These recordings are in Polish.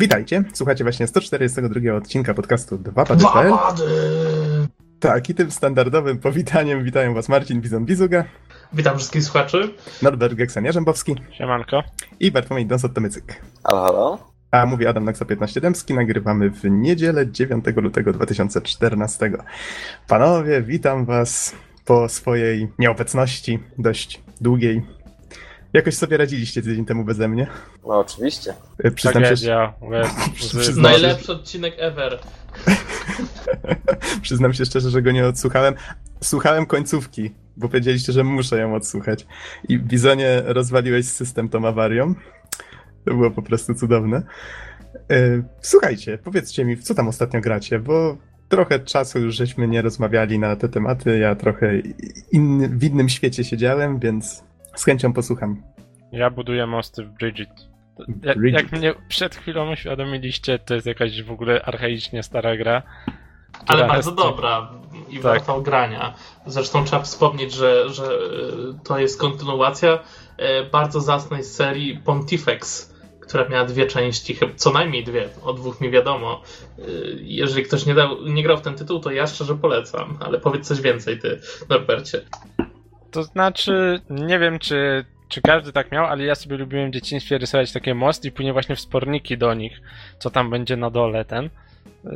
Witajcie, słuchacie właśnie 142 odcinka podcastu 2 pady Dwa pady! Tak, i tym standardowym powitaniem witają was Marcin Bizon-Bizuga, Witam wszystkich słuchaczy. Norbert Geksen-Jarzębowski Siemanko. i Bartłomiej Donsot-Tomycyk. Halo, halo? A mówi Adam Naksa 15 Dębski, nagrywamy w niedzielę 9 lutego 2014. Panowie, witam was po swojej nieobecności, dość długiej. Jakoś sobie radziliście tydzień temu beze mnie. No oczywiście. E, Przyznam się, Tragedia. Przyznam- Najlepszy odcinek ever. Przyznam się szczerze, że go nie odsłuchałem. Słuchałem końcówki, bo powiedzieliście, że muszę ją odsłuchać. I Bizonie rozwaliłeś system tą awarią. To było po prostu cudowne. E, Słuchajcie, powiedzcie mi, w co tam ostatnio gracie, bo trochę czasu już żeśmy nie rozmawiali na te tematy. Ja trochę inny, w innym świecie siedziałem, więc z chęcią posłucham. Ja buduję mosty w Bridget. Jak, Bridget. jak mnie przed chwilą uświadomiliście, to jest jakaś w ogóle archaicznie stara gra. Ale bardzo jest- dobra i Tak. warta ogrania. Zresztą trzeba wspomnieć, że, że e, to jest kontynuacja e, bardzo zacnej serii Pontifex, która miała dwie części, chyba co najmniej dwie, o dwóch mi wiadomo. E, Jeżeli ktoś nie, dał, nie grał w ten tytuł, to ja szczerze polecam, ale powiedz coś więcej ty, Norbercie. To znaczy, nie wiem czy, czy każdy tak miał, ale ja sobie lubiłem w dzieciństwie rysować takie mosty i później właśnie wsporniki do nich, co tam będzie na dole ten.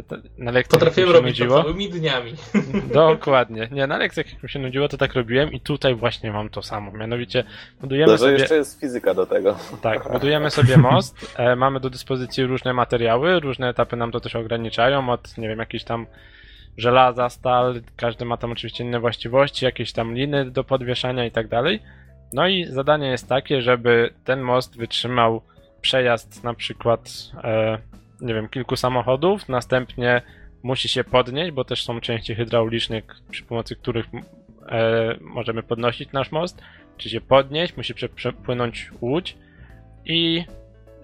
Te- Na lekcjach Potrafiłem robić to nudziło. całymi dniami. Dokładnie. Nie, na lekcjach jak mi się nudziło, to tak robiłem i tutaj właśnie mam to samo. Mianowicie budujemy To, że sobie... jeszcze jest fizyka do tego. Tak, budujemy sobie most, e, mamy do dyspozycji różne materiały, różne etapy nam to też ograniczają, od nie wiem, jakichś tam żelaza, stal, każdy ma tam oczywiście inne właściwości, jakieś tam liny do podwieszania i tak dalej. No i zadanie jest takie, żeby ten most wytrzymał przejazd na przykład, e, nie wiem, kilku samochodów, następnie musi się podnieść, bo też są części hydrauliczne, przy pomocy których e, możemy podnosić nasz most, czy się podnieść, musi prze- przepłynąć łódź i,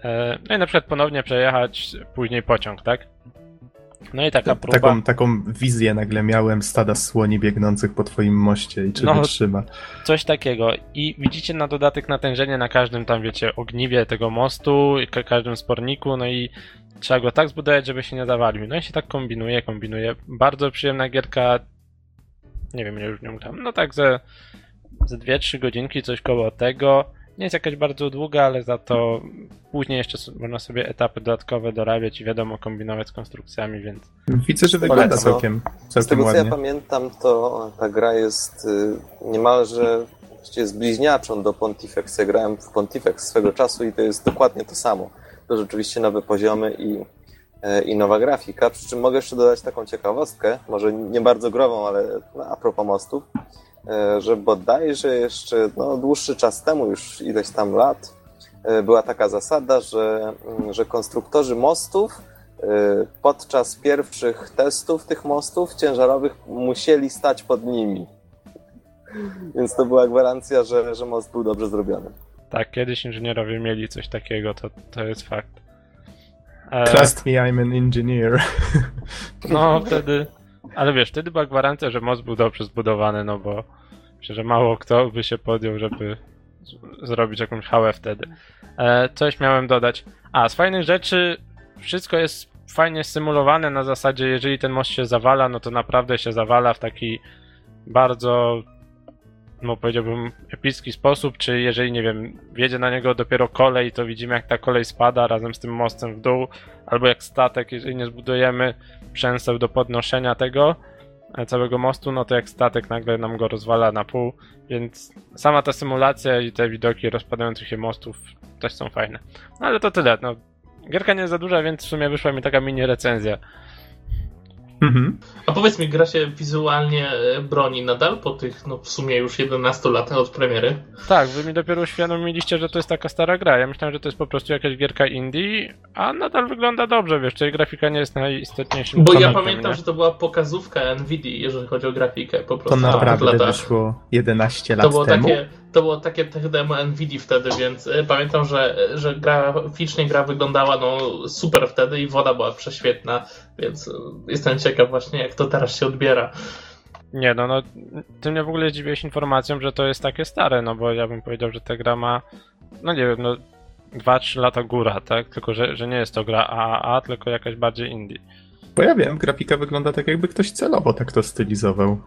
e, no i na przykład ponownie przejechać później pociąg, tak? No i taka próba. Taką, taką wizję nagle miałem stada słoni biegnących po twoim moście i czy No, wytrzyma. Coś takiego. I widzicie na dodatek natężenie na każdym tam, wiecie, ogniwie tego mostu, ka- każdym sporniku, no i trzeba go tak zbudować, żeby się nie zawalił. No i się tak kombinuje, kombinuje. Bardzo przyjemna gierka. Nie wiem, ile już w nią gram. No tak ze, ze 2-3 godzinki, coś koło tego. Nie jest jakaś bardzo długa, ale za to później jeszcze można sobie etapy dodatkowe dorabiać i wiadomo, kombinować z konstrukcjami, więc Widzę, że wygląda Polecam, no. całkiem, Z całkiem tego co ja ładnie. pamiętam, to ta gra jest y, niemalże właściwie z bliźniaczą do Pontifex. Ja grałem w Pontifex swego czasu i to jest dokładnie to samo. To rzeczywiście nowe poziomy i, e, i nowa grafika. Przy czym mogę jeszcze dodać taką ciekawostkę, może nie bardzo grową, ale a propos mostów, że bodajże jeszcze no, dłuższy czas temu, już ileś tam lat, e, była taka zasada, że, mm, że konstruktorzy mostów e, podczas pierwszych testów tych mostów ciężarowych musieli stać pod nimi. Więc to była gwarancja, że, że most był dobrze zrobiony. tak, kiedyś inżynierowie mieli coś takiego, to, to jest fakt. E, Trust me, I'm an engineer. No, wtedy. Ale wiesz, wtedy była gwarancja, że most był dobrze zbudowany, no bo myślę, że mało kto by się podjął, żeby zrobić jakąś hałę wtedy. E, coś miałem dodać. A, z fajnych rzeczy wszystko jest fajnie symulowane na zasadzie, jeżeli ten most się zawala, no to naprawdę się zawala w taki bardzo, no powiedziałbym, epicki sposób, czy jeżeli, nie wiem, wjedzie na niego dopiero kolej, to widzimy jak ta kolej spada razem z tym mostem w dół, albo jak statek, jeżeli nie zbudujemy przęseł do podnoszenia tego całego mostu, no to jak statek nagle nam go rozwala na pół, więc sama ta symulacja i te widoki rozpadających się mostów też są fajne. No ale to tyle, no. Gierka nie jest za duża, więc w sumie wyszła mi taka mini recenzja. Mhm. A powiedz mi, gra się wizualnie e, broni nadal po tych, no w sumie już 11 latach od premiery? Tak, wy mi dopiero uświadomiliście, że to jest taka stara gra. Ja myślałem, że to jest po prostu jakaś gierka indie, a nadal wygląda dobrze, wiesz, tej grafika nie jest najistotniejszym Bo ja pamiętam, nie? że to była pokazówka Nvidia, jeżeli chodzi o grafikę po To prostu. tych naprawdę wyszło 11 lat To było temu. takie, to było takie tech demo Nvidia wtedy, więc e, pamiętam, że, że graficznie gra wyglądała no super wtedy i woda była prześwietna, więc e, jestem ciekaw właśnie jak to teraz się odbiera. Nie, no, no, ty mnie w ogóle zdziwiłeś informacją, że to jest takie stare, no bo ja bym powiedział, że ta gra ma, no nie wiem, no 2-3 lata góra, tak? Tylko, że, że nie jest to gra AAA, tylko jakaś bardziej indie. Bo ja wiem, grafika wygląda tak, jakby ktoś celowo tak to stylizował.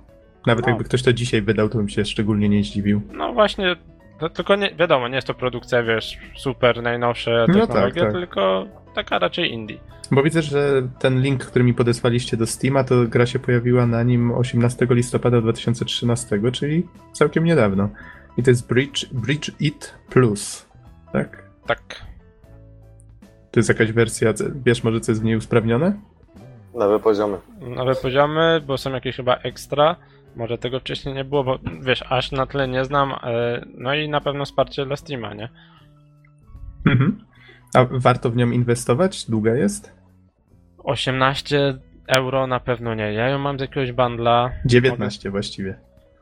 Nawet No. jakby ktoś to dzisiaj wydał, to bym się szczególnie nie zdziwił. No właśnie, to, tylko nie, wiadomo, nie jest to produkcja, wiesz, super najnowsze No tak, technologie, tak. tylko taka raczej indie. Bo widzę, że ten link, który mi podesłaliście do Steama, to gra się pojawiła na nim 18 listopada 2013, czyli całkiem niedawno. I to jest Bridge, Bridge It Plus, tak? Tak. To jest jakaś wersja, wiesz może co jest w niej usprawnione? Nowe poziomy. Nowe poziomy, bo są jakieś chyba ekstra. Może tego wcześniej nie było, bo wiesz, aż na tyle nie znam. e, No i na pewno wsparcie dla Steama, nie? Mhm. A warto w nią inwestować? Długa jest? 18 euro na pewno nie. Ja ją mam z jakiegoś bundla. 19 właściwie.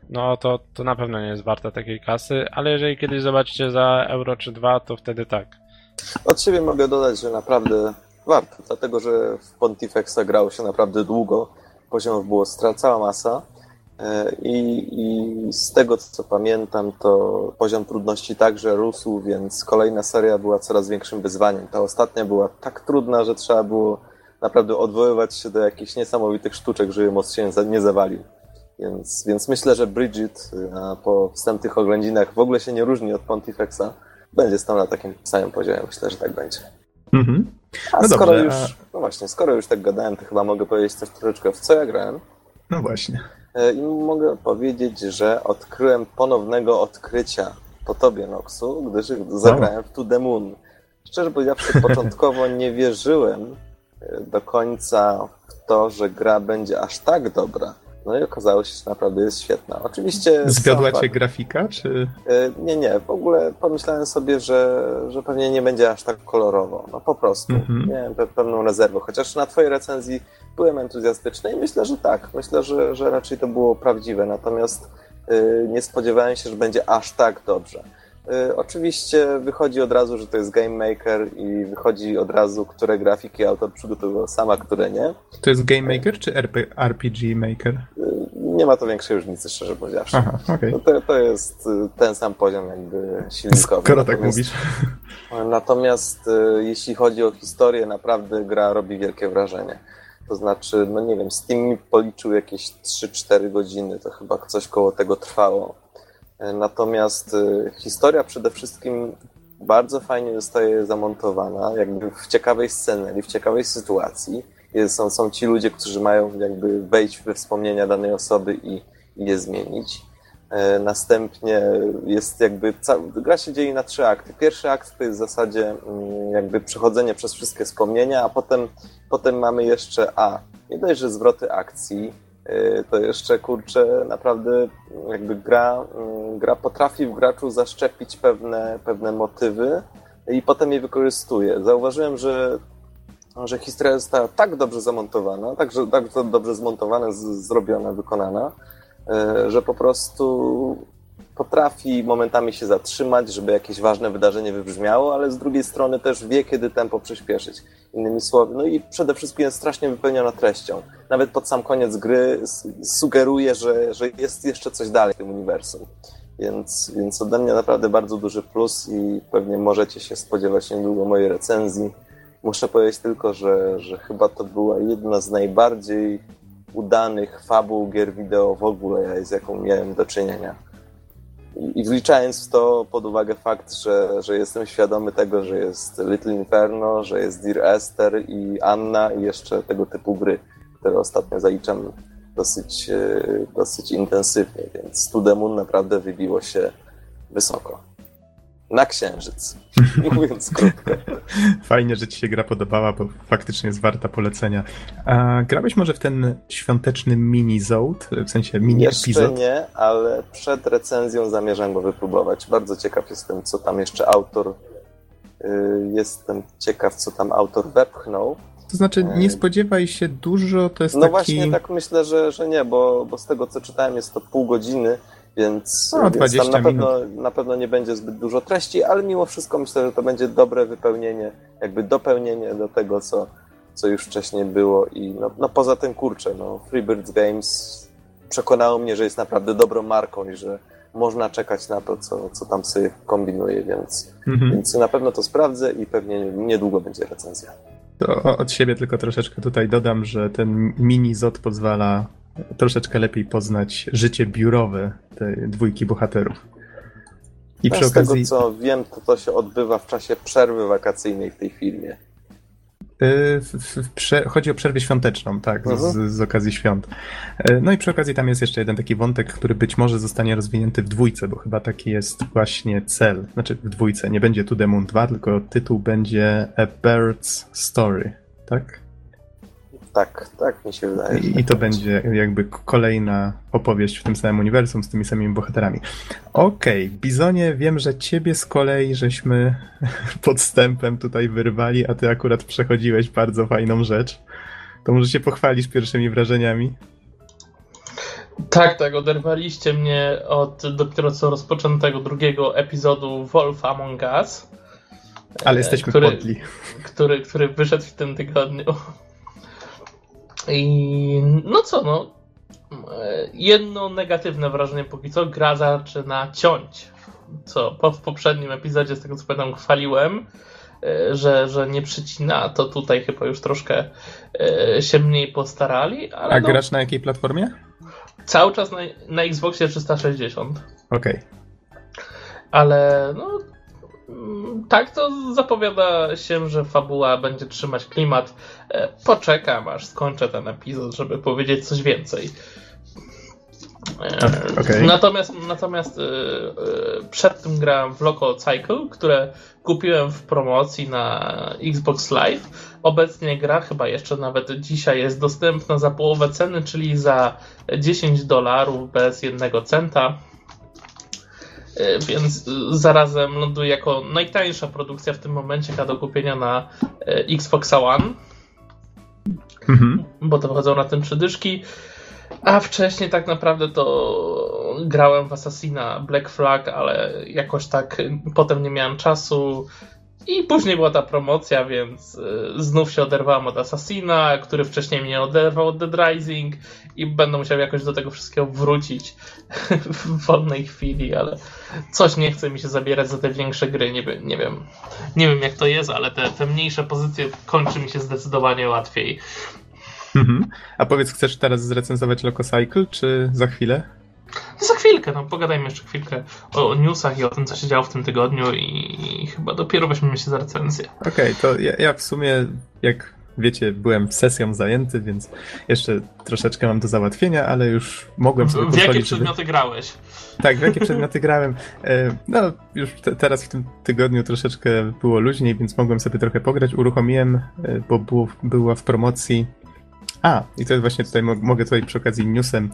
No to, to na pewno nie jest warta takiej kasy, ale jeżeli kiedyś zobaczycie za euro czy dwa, to wtedy tak. Od siebie mogę dodać, że naprawdę warto, dlatego że w Pontifexa grało się naprawdę długo, poziomów było cała masa i, i z tego co pamiętam, to poziom trudności także rósł, więc kolejna seria była coraz większym wyzwaniem. Ta ostatnia była tak trudna, że trzeba było naprawdę odwoływać się do jakichś niesamowitych sztuczek, żeby most się nie zawalił. Więc, więc myślę, że Bridget a po wstępnych oględzinach w ogóle się nie różni od Pontifexa. Będzie stał na takim samym poziomie. Myślę, że tak będzie. Mhm. A No skoro dobrze, już, a- no właśnie, skoro już tak gadałem, to chyba mogę powiedzieć coś troszeczkę w co ja grałem. No właśnie. E, I mogę powiedzieć, że odkryłem ponownego odkrycia po tobie, Noxu, gdyż zagrałem w To The Moon. Szczerze powiedziawszy, początkowo nie wierzyłem e, do końca w to, że gra będzie aż tak dobra. No i okazało się, że naprawdę jest świetna. Oczywiście... Zwiodła cię grafika, czy... E, Nie, nie. W ogóle pomyślałem sobie, że, że pewnie nie będzie aż tak kolorowo. No po prostu. Mhm. Miałem pe- pewną rezerwę. Chociaż na twojej recenzji byłem entuzjastyczny i myślę, że tak. Myślę, że, że raczej to było prawdziwe. Natomiast y, nie spodziewałem się, że będzie aż tak dobrze. Y, oczywiście wychodzi od razu, że to jest Game Maker i wychodzi od razu, które grafiki autor przygotował sam, a które nie. To jest Game Maker, czy RP, RPG Maker? Y, nie ma to większej różnicy, szczerze powiedziawszy. Aha, okej. No to, to jest y, ten sam poziom jakby silnikowy. Skoro tak Natomiast- mówisz. Natomiast jeśli chodzi o historię, naprawdę gra robi wielkie wrażenie. To znaczy, no nie wiem, Steam mi policzył jakieś 3-4 godziny, to chyba coś koło tego trwało. E, Natomiast e, historia przede wszystkim bardzo fajnie zostaje zamontowana, jakby w ciekawej scenerii, w ciekawej sytuacji. Są, są ci ludzie, którzy mają jakby wejść we wspomnienia danej osoby i, i je zmienić. E, Następnie jest jakby. Gra się dzieje na trzy akty. Pierwszy akt to jest w zasadzie mm, jakby przechodzenie przez wszystkie wspomnienia, a potem, potem mamy jeszcze A. Nie dość, że zwroty akcji, to jeszcze kurczę, naprawdę jakby gra, mm, gra potrafi w graczu zaszczepić pewne, pewne motywy i potem je wykorzystuje. Zauważyłem, że że historia została tak dobrze zamontowana, tak, że, tak dobrze zmontowana, z, zrobiona, wykonana, e, że po prostu potrafi momentami się zatrzymać, żeby jakieś ważne wydarzenie wybrzmiało, ale z drugiej strony też wie, kiedy tempo przyspieszyć. Innymi słowy, no i przede wszystkim jest strasznie wypełniona treścią. Nawet pod sam koniec gry sugeruje, że, że jest jeszcze coś dalej w tym uniwersum. Więc, więc ode mnie naprawdę bardzo duży plus i pewnie możecie się spodziewać niedługo mojej recenzji. Muszę powiedzieć tylko, że, że chyba to była jedna z najbardziej udanych fabuł gier wideo w ogóle, z jaką miałem do czynienia. I, wliczając w to pod uwagę fakt, że, że jestem świadomy tego, że jest Little Inferno, że jest Dear Esther i Anna i jeszcze tego typu gry, które ostatnio zaliczam dosyć, e, dosyć intensywnie, więc Moon naprawdę wybiło się wysoko. Na księżyc, mówiąc krótko. Fajnie, że ci się gra podobała, bo faktycznie jest warta polecenia. A grałeś może w ten świąteczny mini Zode, w sensie mini Jeszcze nie, ale przed recenzją zamierzam go wypróbować. Bardzo ciekaw jestem, co tam jeszcze autor. y, Jestem ciekaw, co tam autor wepchnął. To znaczy, nie spodziewaj się dużo, to jest No taki... właśnie, tak myślę, że, że nie, bo, bo z tego co czytałem jest to pół godziny, więc, No, więc 20 tam na pewno, na pewno nie będzie zbyt dużo treści, ale mimo wszystko myślę, że to będzie dobre wypełnienie, jakby dopełnienie do tego, co, co już wcześniej było i no, no poza tym kurczę, no Freebirds Games przekonało mnie, że jest naprawdę dobrą marką i że, można czekać na to, co, co tam sobie kombinuje, więc, Mhm. więc na pewno to sprawdzę i pewnie niedługo będzie recenzja. To od siebie tylko troszeczkę tutaj dodam, że ten mini ZOT pozwala troszeczkę lepiej poznać życie biurowe tej dwójki bohaterów. I przy No, z okazji tego co wiem, to to się odbywa w czasie przerwy wakacyjnej w tej w prze, chodzi o przerwę świąteczną, tak, Mhm. z, z okazji świąt. Y, No i przy okazji tam jest jeszcze jeden taki wątek, który być może zostanie rozwinięty w dwójce, bo chyba taki jest właśnie cel. Znaczy w dwójce, nie będzie To The Moon 2, tylko tytuł będzie A Bird's Story, tak? Tak, tak mi się wydaje. I, I tak to będzie jakby kolejna opowieść w tym samym uniwersum z tymi samymi bohaterami. Okej, Bizonie, wiem, że ciebie z kolei żeśmy podstępem tutaj wyrwali, a ty akurat przechodziłeś bardzo fajną rzecz. To może się pochwalisz pierwszymi wrażeniami? Tak, tak, oderwaliście mnie od dopiero co rozpoczętego drugiego epizodu Wolf Among Us, Ale E, jesteśmy który- podli. który, który wyszedł w tym tygodniu. I no co, no. Jedno negatywne wrażenie póki co, gra zaczyna ciąć. Co po, w poprzednim epizodzie, z tego co pamiętam, chwaliłem, e, że, że nie przycina, to tutaj chyba już troszkę e, się mniej postarali, ale A no, grasz na jakiej platformie? cały czas na, na Xboxie 360. Okej. Ale no. Tak, to zapowiada się, że fabuła będzie trzymać klimat. E, Poczekam, aż skończę ten epizod, żeby powiedzieć coś więcej. E, okej. Natomiast, natomiast e, przed tym grałem w Local Cycle, które kupiłem w promocji na Xbox Live. Obecnie gra chyba jeszcze nawet dzisiaj jest dostępna za połowę ceny, czyli za 10 dolarów bez jednego centa. E, Więc e, zarazem ląduje jako najtańsza produkcja w tym momencie do kupienia na e, Xbox One, Mhm. bo to wychodzą na tym przydyszki. A wcześniej tak naprawdę to grałem w Assassina Black Flag, ale jakoś tak potem nie miałem czasu. I później była ta promocja, więc znów się oderwałem od Assassina, który wcześniej mnie oderwał od Dead Rising i będę musiał jakoś do tego wszystkiego wrócić w wolnej chwili, ale coś nie chce mi się zabierać za te większe gry, nie, wiem- nie wiem. Nie wiem jak to jest, ale te, te mniejsze pozycje kończy mi się zdecydowanie łatwiej. Mhm. A powiedz, chcesz teraz zrecenzować Lococycle, czy za chwilę? Za chwilkę, no pogadajmy jeszcze chwilkę o newsach i o tym, co się działo w tym tygodniu i chyba dopiero weźmiemy się za recenzję. Okej, to ja, ja w sumie, jak wiecie, byłem sesją zajęty, więc jeszcze troszeczkę mam do załatwienia, ale już mogłem sobie W jakie przedmioty grałeś? Tak, w jakie przedmioty grałem. E, No, już te, teraz w tym tygodniu troszeczkę było luźniej, więc mogłem sobie trochę pograć. Uruchomiłem, e, bo było, była w promocji. A, i to jest właśnie tutaj, mo- mogę tutaj przy okazji newsem,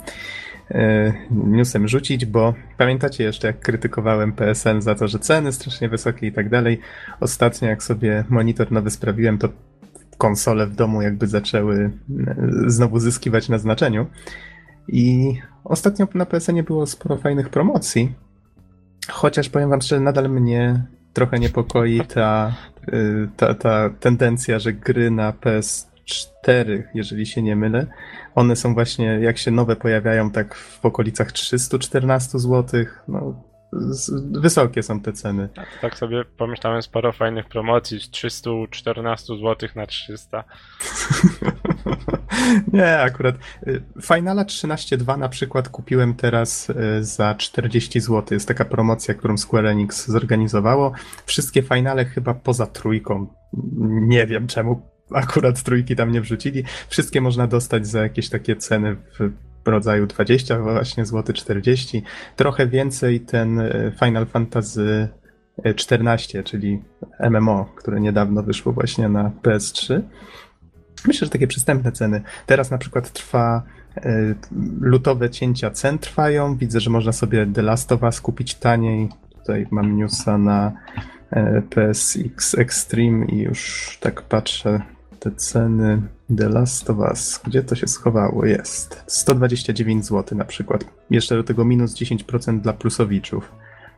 e, newsem rzucić, bo pamiętacie jeszcze, jak krytykowałem PSN za to, że ceny strasznie wysokie i tak dalej. Ostatnio, jak sobie monitor nowy sprawiłem, to konsole w domu jakby zaczęły e, znowu zyskiwać na znaczeniu. I ostatnio na PSN było sporo fajnych promocji. Chociaż powiem wam szczerze, nadal mnie trochę niepokoi ta, y, ta, ta tendencja, że gry na PS4, jeżeli się nie mylę, one są właśnie, jak się nowe pojawiają, tak w okolicach 314 zł. No, wysokie są te ceny. To tak sobie pomyślałem, sporo fajnych promocji z 314 zł na 300. Nie, akurat. y, Finala 13.2 na przykład kupiłem teraz y, za 40 zł. Jest taka promocja, którą Square Enix zorganizowało. Wszystkie finale chyba poza trójką. Nie wiem czemu akurat trójki tam nie wrzucili. Wszystkie można dostać za jakieś takie ceny w rodzaju 20 właśnie zł 40. Trochę więcej ten y, Final Fantasy y, 14, czyli MMO, które niedawno wyszło właśnie na PS3. Myślę, że takie przystępne ceny. Teraz na przykład trwa y, lutowe cięcia cen trwają. Widzę, że można sobie The Last of Us kupić taniej. Tutaj mam newsa na PSX Extreme i już tak patrzę te ceny The Last of Us. Gdzie to się schowało? Jest. 129 zł na przykład. Jeszcze do tego minus 10% dla plusowiczów.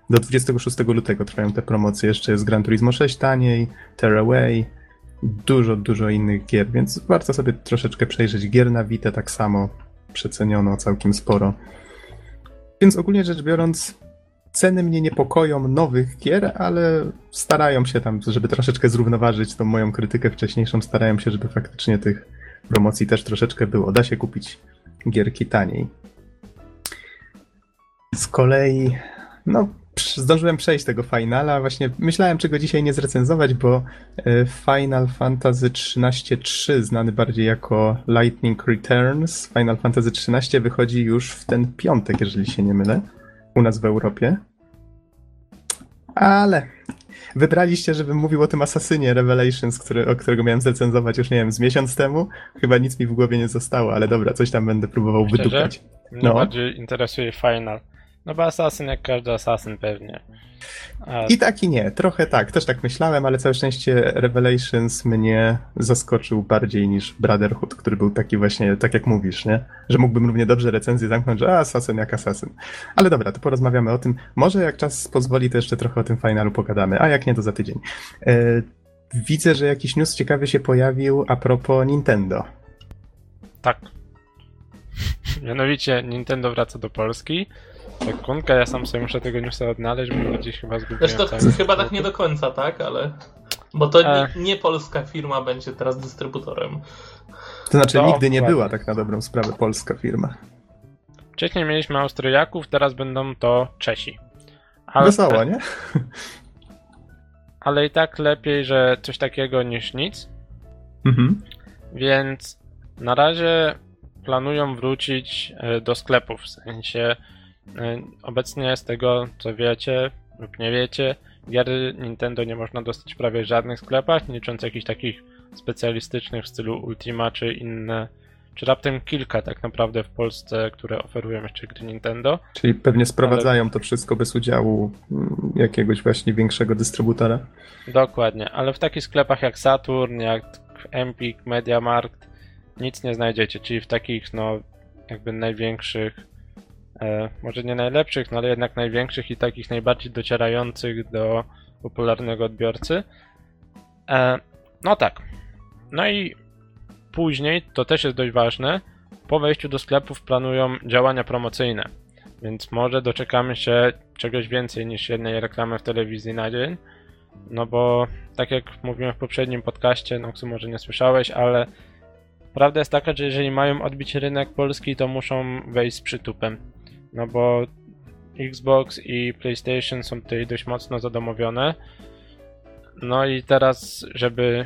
Do 26 lutego trwają te promocje. Jeszcze jest Gran Turismo 6 taniej, Tearaway, dużo, dużo innych gier, więc warto sobie troszeczkę przejrzeć. Gier na Vita tak samo przeceniono całkiem sporo. Więc ogólnie rzecz biorąc, ceny mnie niepokoją nowych gier, ale starają się tam, żeby troszeczkę zrównoważyć tą moją krytykę wcześniejszą, starają się, żeby faktycznie tych promocji też troszeczkę było. Da się kupić gierki taniej. Z kolei, no, zdążyłem przejść tego finala. Właśnie myślałem, czy go dzisiaj nie zrecenzować, bo e, Final Fantasy XIII, znany bardziej jako Lightning Returns, Final Fantasy XIII wychodzi już w ten piątek, jeżeli się nie mylę, u nas w Europie. Ale wybraliście, żebym mówił o tym Asasynie Revelations, który, o którego miałem zrecenzować już, nie wiem, z miesiąc temu. Chyba nic mi w głowie nie zostało, ale dobra, coś tam będę próbował Szczerze? wydupać. Mnie No. bardziej interesuje Final. No bo Assassin jak każdy Assassin pewnie. A, I tak i nie, trochę tak, też tak myślałem, ale całe szczęście Revelations mnie zaskoczył bardziej niż Brotherhood, który był taki właśnie, tak jak mówisz, nie? Że mógłbym równie dobrze recenzję zamknąć, że a, Assassin jak Assassin. Ale dobra, to porozmawiamy o tym. Może jak czas pozwoli, to jeszcze trochę o tym finalu pogadamy, a jak nie, to za tydzień. E, widzę, że jakiś news ciekawy się pojawił a propos Nintendo. Tak. Mianowicie Nintendo wraca do Polski. Sekundę, ja sam sobie muszę tego newsa odnaleźć, bo gdzieś chyba zgubiłem Zresztą cały chyba tak nie do końca, tak? Ale. Bo to nie, nie polska firma będzie teraz dystrybutorem. To znaczy, Dokładnie. nigdy nie była tak na dobrą sprawę polska firma. Wcześniej mieliśmy Austriaków, teraz będą to Czesi. Ale, Wesoło, nie? ale i tak lepiej, że coś takiego niż nic. Mhm. Więc na razie planują wrócić e, do sklepów. W sensie obecnie z tego co wiecie lub nie wiecie, gier Nintendo nie można dostać prawie w żadnych sklepach, nie licząc jakichś takich specjalistycznych w stylu Ultima czy inne, czy raptem kilka tak naprawdę w Polsce, które oferują jeszcze gry Nintendo. Czyli pewnie sprowadzają to wszystko bez udziału mm, jakiegoś właśnie większego dystrybutora. Dokładnie, ale w takich sklepach jak Saturn, jak Empik, Mediamarkt nic nie znajdziecie, czyli w takich no jakby największych, e, może nie najlepszych, no ale jednak największych i takich najbardziej docierających do popularnego odbiorcy. E, no tak. No i później, to też jest dość ważne, po wejściu do sklepów planują działania promocyjne, więc może doczekamy się czegoś więcej niż jednej reklamy w telewizji na dzień. No bo tak jak mówiłem w poprzednim podcaście, Noxu może nie słyszałeś, ale prawda jest taka, że jeżeli mają odbić rynek polski, to muszą wejść z przytupem. No bo Xbox i PlayStation są tutaj dość mocno zadomowione. No i teraz, żeby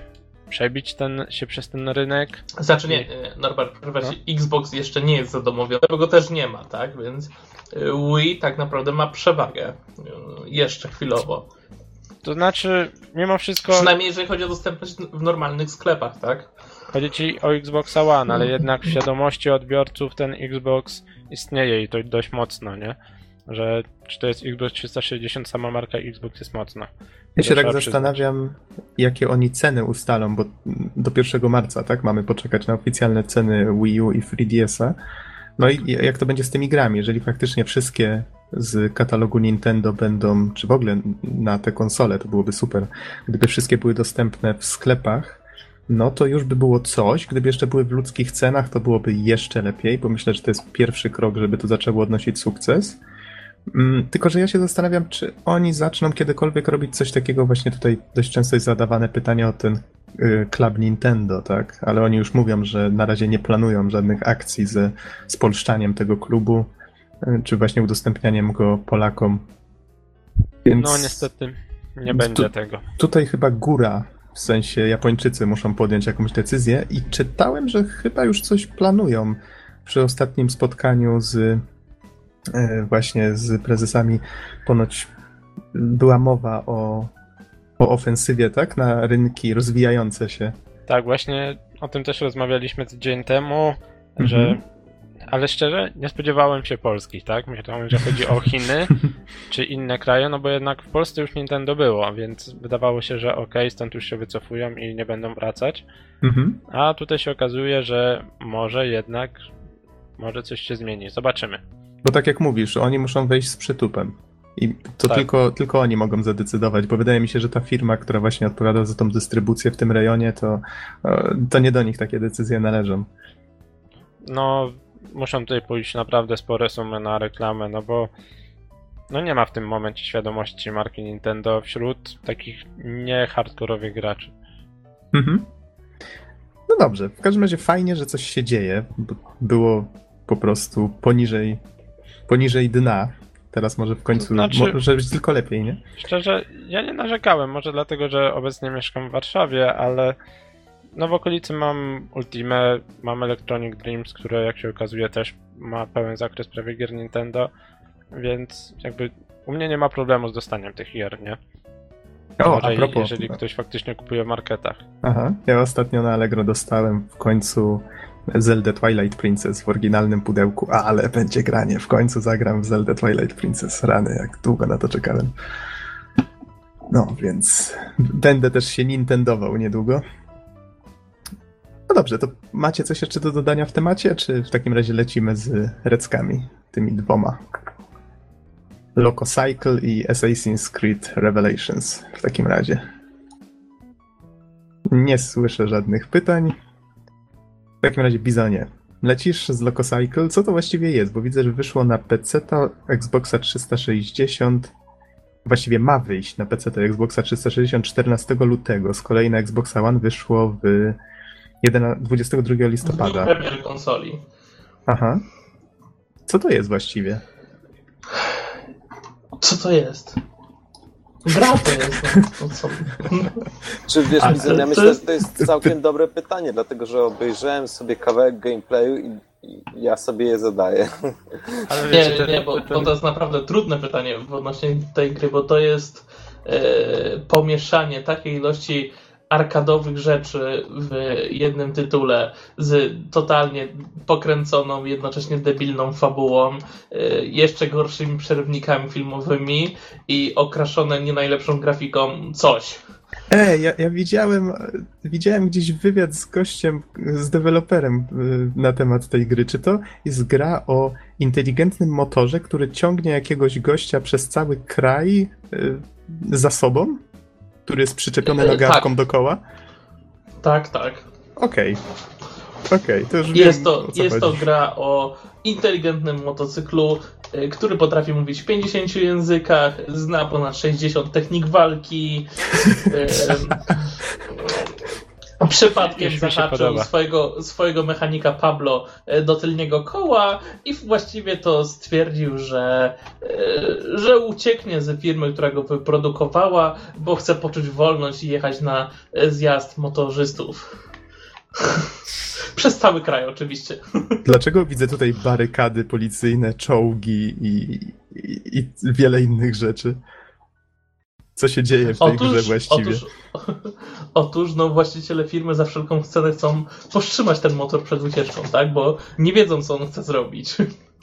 przebić ten, się przez ten rynek, Znaczy nie, e, Norbert, No. Xbox jeszcze nie jest zadomowiony, bo go też nie ma, tak? Więc e, Wii tak naprawdę ma przewagę. e, Jeszcze chwilowo. to znaczy mimo wszystko Przynajmniej jeżeli chodzi o dostępność w normalnych sklepach, tak? chodzi ci o Xbox One, ale jednak w świadomości odbiorców ten Xbox istnieje i to dość mocno, nie? Że czy to jest Xbox 360, sama marka Xbox jest mocna. Ja się tak zastanawiam, jakie oni ceny ustalą, bo do 1 marca, tak, mamy poczekać na oficjalne ceny Wii U i 3DS-a. No i jak to będzie z tymi grami? Jeżeli faktycznie wszystkie z katalogu Nintendo będą, czy w ogóle na te konsole, to byłoby super. Gdyby wszystkie były dostępne w sklepach, no to już by było coś. Gdyby jeszcze były w ludzkich cenach, to byłoby jeszcze lepiej, bo myślę, że to jest pierwszy krok, żeby to zaczęło odnosić sukces. Mm, Tylko, że ja się zastanawiam, czy oni zaczną kiedykolwiek robić coś takiego, właśnie tutaj dość często jest zadawane pytanie o ten y, Club Nintendo, tak? Ale oni już mówią, że na razie nie planują żadnych akcji ze spolszczaniem tego klubu, y, czy właśnie udostępnianiem go Polakom. Więc No niestety nie Tu- będzie tego. tutaj chyba góra, w sensie Japończycy muszą podjąć jakąś decyzję i czytałem, że chyba już coś planują. Przy ostatnim spotkaniu z e, właśnie z prezesami ponoć była mowa o, o ofensywie, tak? Na rynki rozwijające się. Tak, właśnie o tym też rozmawialiśmy tydzień temu, Mhm. że ale szczerze nie spodziewałem się Polski, tak? Myślałem, że chodzi o Chiny czy inne kraje, no bo jednak w Polsce już Nintendo było, więc wydawało się, że okej, stąd już się wycofują i nie będą wracać. Mhm. A tutaj się okazuje, że może jednak może coś się zmieni. Zobaczymy. Bo tak jak mówisz, oni muszą wejść z przytupem. I to Tak. tylko, tylko oni mogą zadecydować, bo wydaje mi się, że ta firma, która właśnie odpowiada za tą dystrybucję w tym rejonie, to, e, to nie do nich takie decyzje należą. No, muszą tutaj pójść naprawdę spore sumy na reklamę, no bo no nie ma w tym momencie świadomości marki Nintendo wśród takich nie hardkorowych graczy. Mhm. No dobrze, w każdym razie fajnie, że coś się dzieje. bo Było po prostu poniżej, poniżej dna. Teraz może w końcu Znaczy- może być tylko lepiej, nie? Szczerze, ja nie narzekałem, może dlatego, że obecnie mieszkam w Warszawie, ale no w okolicy mam Ultimę, mam Electronic Dreams, które jak się okazuje też ma pełen zakres prawie gier Nintendo, więc jakby u mnie nie ma problemu z dostaniem tych gier, nie? O, Może a propos. jeżeli ktoś faktycznie kupuje w marketach. Aha, ja ostatnio na Allegro dostałem w końcu Zelda Twilight Princess w oryginalnym pudełku, ale będzie granie. W końcu zagram w Zelda Twilight Princess. Rany, jak długo na to czekałem. No, więc będę też się nintendował niedługo. No dobrze, to macie coś jeszcze do dodania w temacie, czy w takim razie lecimy z reckami, tymi dwoma? Loco Cycle i Assassin's Creed Revelations w takim razie. Nie słyszę żadnych pytań. W takim razie, Bizonie, lecisz z Lococycle? Co to właściwie jest? Bo widzę, że wyszło na PC, Xboxa 360. Właściwie ma wyjść na PC Xboxa 360 14 lutego. Z kolei na Xboxa One wyszło w 11 22 listopada. Premier konsoli. Aha. Co to jest właściwie? Co to jest? Gra to jest. No, to co? Czy wiesz, A, Bizon, ja to myślę, jest- że to jest całkiem dobre pytanie, dlatego że obejrzałem sobie kawałek gameplayu i, i ja sobie je zadaję. Ale Nie, wiecie, nie, ten- nie, bo, bo to jest naprawdę trudne pytanie odnośnie tej gry, bo to jest e, pomieszanie takiej ilości arkadowych rzeczy w jednym tytule z totalnie pokręconą, jednocześnie debilną fabułą, e, jeszcze gorszymi przerywnikami filmowymi i okraszone nie najlepszą grafiką coś. Ej, ja, ja widziałem, widziałem gdzieś wywiad z gościem, z deweloperem y, na temat tej gry. Czy to jest gra o inteligentnym motorze, który ciągnie jakiegoś gościa przez cały kraj y, za sobą? Który jest przyczepiony E, nogawką tak. do koła? Tak, tak. Okej. Okej, to już Jest wiem, to, o co jest to gra o inteligentnym motocyklu, y, który potrafi mówić w 50 językach, zna ponad 60 technik walki. Przypadkiem zahaczył swojego, swojego mechanika Pablo y, do tylnego koła i właściwie to stwierdził, że, y, że ucieknie ze firmy, która go wyprodukowała, bo chce poczuć wolność i jechać na y, zjazd motorzystów. Przez cały kraj oczywiście. Dlaczego widzę tutaj barykady policyjne, czołgi i, i, i wiele innych rzeczy? Co się dzieje w tej grze właściwie? Otóż, otóż no, właściciele firmy za wszelką cenę chcą powstrzymać ten motor przed ucieczką, tak? Bo nie wiedzą, co on chce zrobić.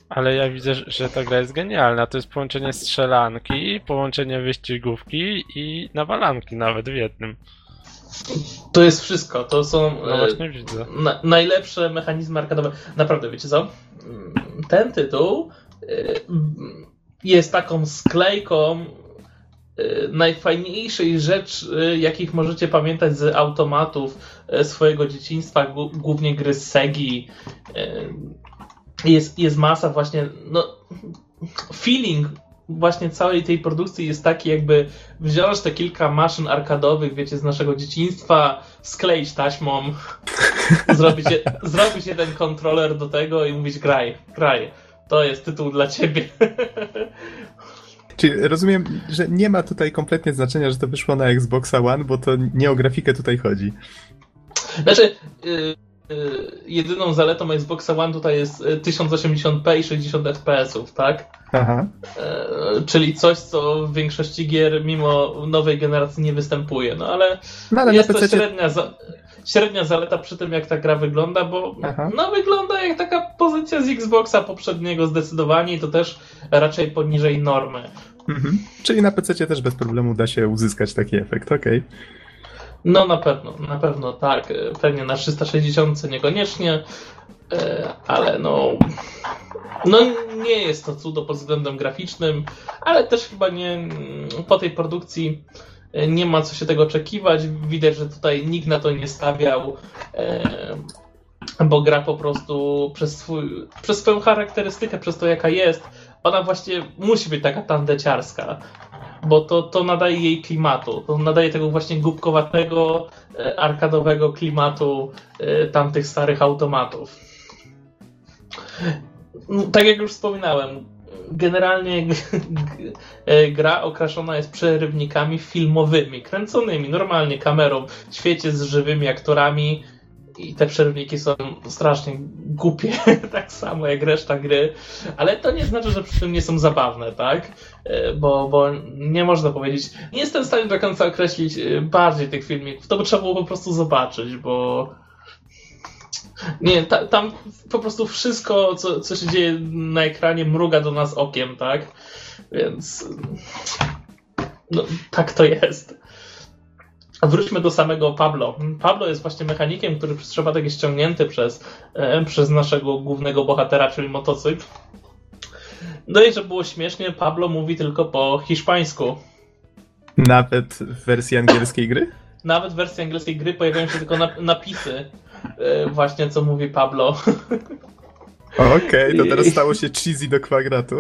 Ale ja widzę, że- ta gra jest genialna. To jest połączenie strzelanki, połączenie wyścigówki i nawalanki nawet w jednym. To jest wszystko. To są No e, właśnie widzę. na, najlepsze mechanizmy arkadowe. Naprawdę, wiecie co? Mm, Ten tytuł e, jest taką sklejką najfajniejszej rzeczy, jakich możecie pamiętać z automatów e, swojego dzieciństwa, głó- głównie gry z Segi. E, Jest, jest masa właśnie, no, feeling właśnie całej tej produkcji jest taki, jakby wziąć te kilka maszyn arkadowych, wiecie, z naszego dzieciństwa, skleić taśmą, zrobić, zrobić jeden kontroler do tego i mówić graj, graj. To jest tytuł dla ciebie. Czyli rozumiem, że nie ma tutaj kompletnie znaczenia, że to wyszło na Xboxa One, bo to nie o grafikę tutaj chodzi. Znaczy, y, y, jedyną zaletą Xboxa One tutaj jest y, 1080p i 60 fps-ów, tak? Aha. E, czyli coś, co w większości gier mimo nowej generacji nie występuje. No ale No ale jest to średnia, za, średnia zaleta przy tym, jak ta gra wygląda, bo Aha. no, wygląda jak taka pozycja z Xboxa poprzedniego zdecydowanie i to też raczej poniżej normy. Mhm. Czyli na PC też bez problemu da się uzyskać taki efekt, okej. No na pewno, na pewno tak. Pewnie na 360 niekoniecznie, e, ale no. No nie jest to cudo pod względem graficznym, ale też chyba nie po tej produkcji e, nie ma co się tego oczekiwać. Widać, że tutaj nikt na to nie stawiał. e, Bo gra po prostu przez, swój, przez swoją charakterystykę, przez to jaka jest, ona właśnie musi być taka tandeciarska, bo to, to nadaje jej klimatu, to nadaje tego właśnie głupkowatego, e, arkadowego klimatu e, tamtych starych automatów. No, tak jak już wspominałem, generalnie e, gra okraszona jest przerywnikami filmowymi, kręconymi normalnie kamerą, w świecie z żywymi aktorami i te przerywniki są strasznie głupie, tak samo jak reszta gry, ale to nie znaczy, że przy tym nie są zabawne, tak? E, bo, bo nie można powiedzieć, nie jestem w stanie do końca określić e, bardziej tych filmików, to by trzeba było po prostu zobaczyć, bo nie, ta, tam po prostu wszystko, co, co się dzieje na ekranie, mruga do nas okiem, tak? Więc. No, tak to jest. Wróćmy do samego Pablo. Pablo jest właśnie mechanikiem, który przez przypadek jest ściągnięty przez, e, przez naszego głównego bohatera, czyli motocykl. No i żeby było śmiesznie, Pablo mówi tylko po hiszpańsku. Nawet w wersji angielskiej gry? Nawet w wersji angielskiej gry pojawiają się tylko napisy E, właśnie co mówi Pablo. Okej, okay, to teraz stało się cheesy do kwadratu.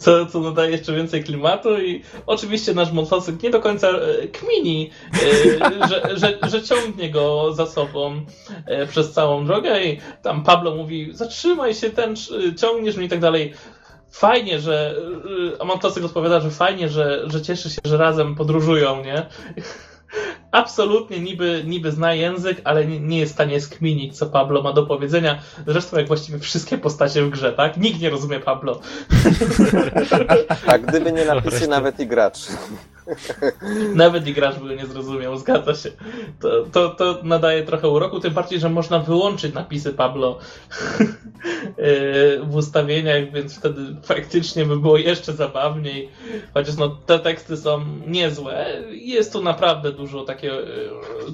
Co, co nadaje jeszcze więcej klimatu i oczywiście nasz motocykl nie do końca e, kmini, e, że, że, że ciągnie go za sobą przez całą drogę i tam Pablo mówi zatrzymaj się, ten ciągniesz mnie i tak dalej. Fajnie, że a motocykl odpowiada, że fajnie, że, że cieszy się, że razem podróżują, nie? Absolutnie niby, niby zna język, ale nie, nie, jest w stanie skminić, co Pablo ma do powiedzenia. Zresztą jak właściwie wszystkie postacie w grze, tak? Nikt nie rozumie Pablo. A gdyby nie napisy nawet i gracz. Nawet i gracz by nie zrozumiał, zgadza się. To, to, to nadaje trochę uroku, tym bardziej, że można wyłączyć napisy Pablo w ustawieniach, więc wtedy faktycznie by było jeszcze zabawniej. Chociaż no, te teksty są niezłe. Jest tu naprawdę dużo takiego e,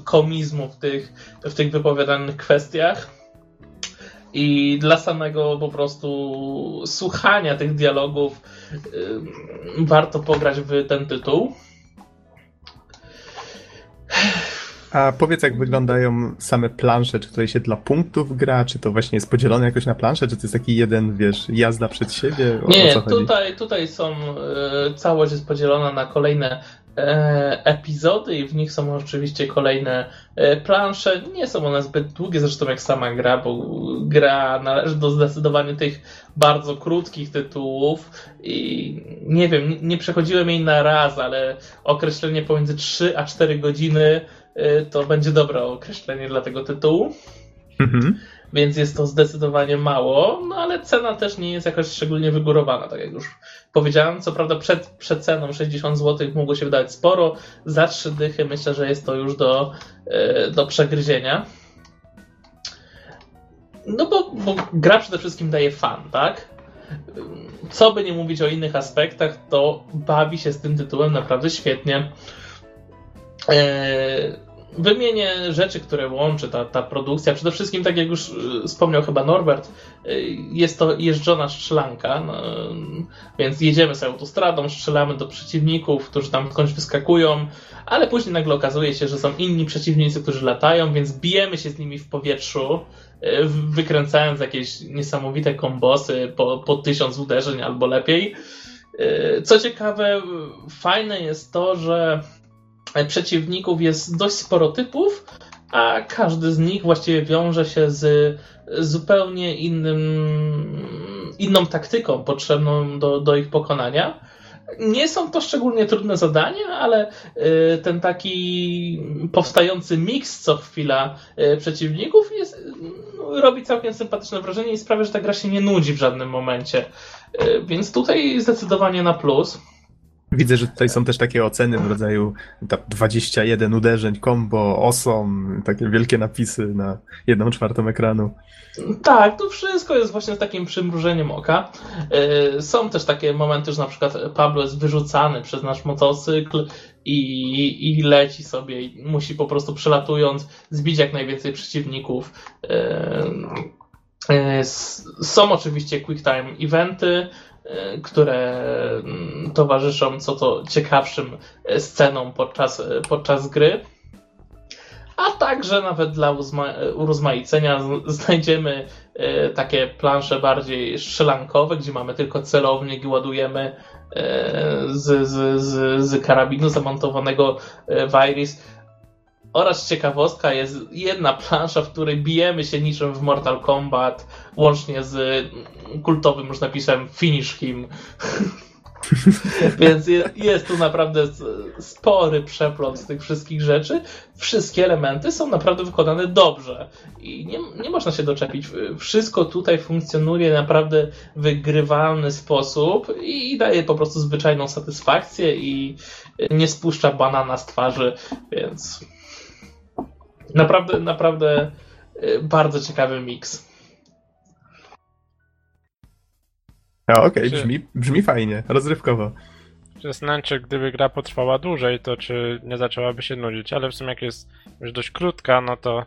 komizmu w tych, w tych wypowiadanych kwestiach. I dla samego po prostu słuchania tych dialogów warto pograć w ten tytuł. A powiedz, jak wyglądają same plansze, czy tutaj się dla punktów gra, czy to właśnie jest podzielone jakoś na plansze, czy to jest taki jeden, wiesz, jazda przed siebie? O, Nie, o tutaj, tutaj są, y, całość jest podzielona na kolejne epizody i w nich są oczywiście kolejne e, plansze. Nie są one zbyt długie, zresztą jak sama gra, bo gra należy do zdecydowanie tych bardzo krótkich tytułów i nie wiem, nie przechodziłem jej na raz, ale określenie pomiędzy 3 a 4 godziny e, to będzie dobre określenie dla tego tytułu. Mhm więc jest to zdecydowanie mało, no ale cena też nie jest jakoś szczególnie wygórowana, tak jak już powiedziałem. Co prawda przed, przed ceną 60 zł mogło się wydać sporo, za trzy dychy myślę, że jest to już do, e, do przegryzienia. No bo, bo gra przede wszystkim daje fan, tak? Co by nie mówić o innych aspektach, to bawi się z tym tytułem naprawdę świetnie. Eee, wymienię rzeczy, które łączy ta, ta produkcja. Przede wszystkim, tak jak już y, wspomniał chyba Norbert, y, jest to jeżdżona strzelanka, no, więc jedziemy sobie autostradą, strzelamy do przeciwników, którzy tam skądś wyskakują, ale później nagle okazuje się, że są inni przeciwnicy, którzy latają, więc bijemy się z nimi w powietrzu, y, wykręcając jakieś niesamowite kombosy po, po tysiąc uderzeń albo lepiej. Co ciekawe, fajne jest to, że przeciwników jest dość sporo typów, a każdy z nich właściwie wiąże się z zupełnie innym, inną taktyką potrzebną do, do ich pokonania. Nie są to szczególnie trudne zadania, ale y, ten taki powstający miks co chwila przeciwników jest, no, robi całkiem sympatyczne wrażenie i sprawia, że ta gra się nie nudzi w żadnym momencie. Więc tutaj zdecydowanie na plus. Widzę, że tutaj są też takie oceny w rodzaju 21 uderzeń, combo, osom, takie wielkie napisy na jedną czwartą ekranu. Tak, to wszystko jest właśnie z takim przymrużeniem oka. Y, są też takie momenty, że na przykład Pablo jest wyrzucany przez nasz motocykl i, i leci sobie i musi po prostu przelatując zbić jak najwięcej przeciwników. Y, y, są oczywiście quick time eventy, które mm, towarzyszą co to ciekawszym e, scenom podczas, e, podczas gry. A także nawet dla urozmaicenia znajdziemy e, takie plansze bardziej strzelankowe, gdzie mamy tylko celownik i ładujemy e, z, z, z, z karabinu zamontowanego w Iris. Oraz ciekawostka jest jedna plansza, w której bijemy się niczym w Mortal Kombat, łącznie z kultowym już napisem Finish Him. Więc jest tu naprawdę spory przeplot z tych wszystkich rzeczy. Wszystkie elementy są naprawdę wykonane dobrze i nie, nie można się doczepić. Wszystko tutaj funkcjonuje naprawdę wygrywalny sposób i daje po prostu zwyczajną satysfakcję i nie spuszcza banana z twarzy, więc naprawdę, naprawdę y, bardzo ciekawy miks. Okej, okay, brzmi, brzmi fajnie, rozrywkowo. Zastanawiam się, gdyby gra potrwała dłużej, to czy nie zaczęłaby się nudzić, ale w sumie jak jest już dość krótka, no to,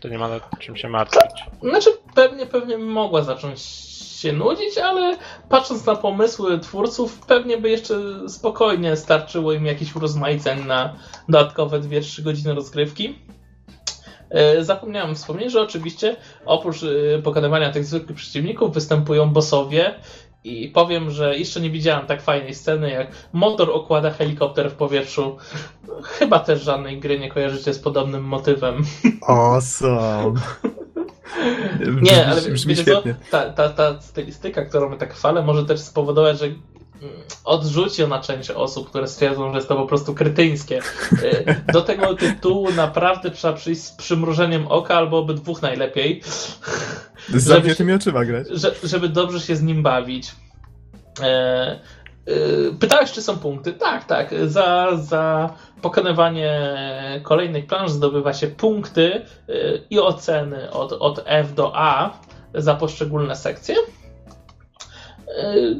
to nie ma nad czym się martwić. Znaczy, pewnie, pewnie mogła zacząć się nudzić, ale patrząc na pomysły twórców, pewnie by jeszcze spokojnie starczyło im jakichś urozmaiceń na dodatkowe 2-3 godziny rozgrywki. E, zapomniałem wspomnieć, że oczywiście oprócz e, pokonywania tych zwykłych przeciwników występują bossowie i powiem, że jeszcze nie widziałem tak fajnej sceny, jak motor okłada helikopter w powietrzu. Chyba też żadnej gry nie kojarzycie z podobnym motywem. Awesome. Nie, ale wiecie co? Ta, ta, ta stylistyka, którą my tak chwalę, może też spowodować, że odrzuci ona część osób, które stwierdzą, że jest to po prostu krytyńskie. Y, do tego tytułu naprawdę trzeba przyjść z przymrużeniem oka, albo obydwóch najlepiej. Z zamkniętymi oczyma grać. Żeby dobrze się z nim bawić. E, y, pytałeś, czy są punkty? Tak, tak. Za, za pokonywanie kolejnych planż zdobywa się punkty i oceny od, od F do A za poszczególne sekcje. Y,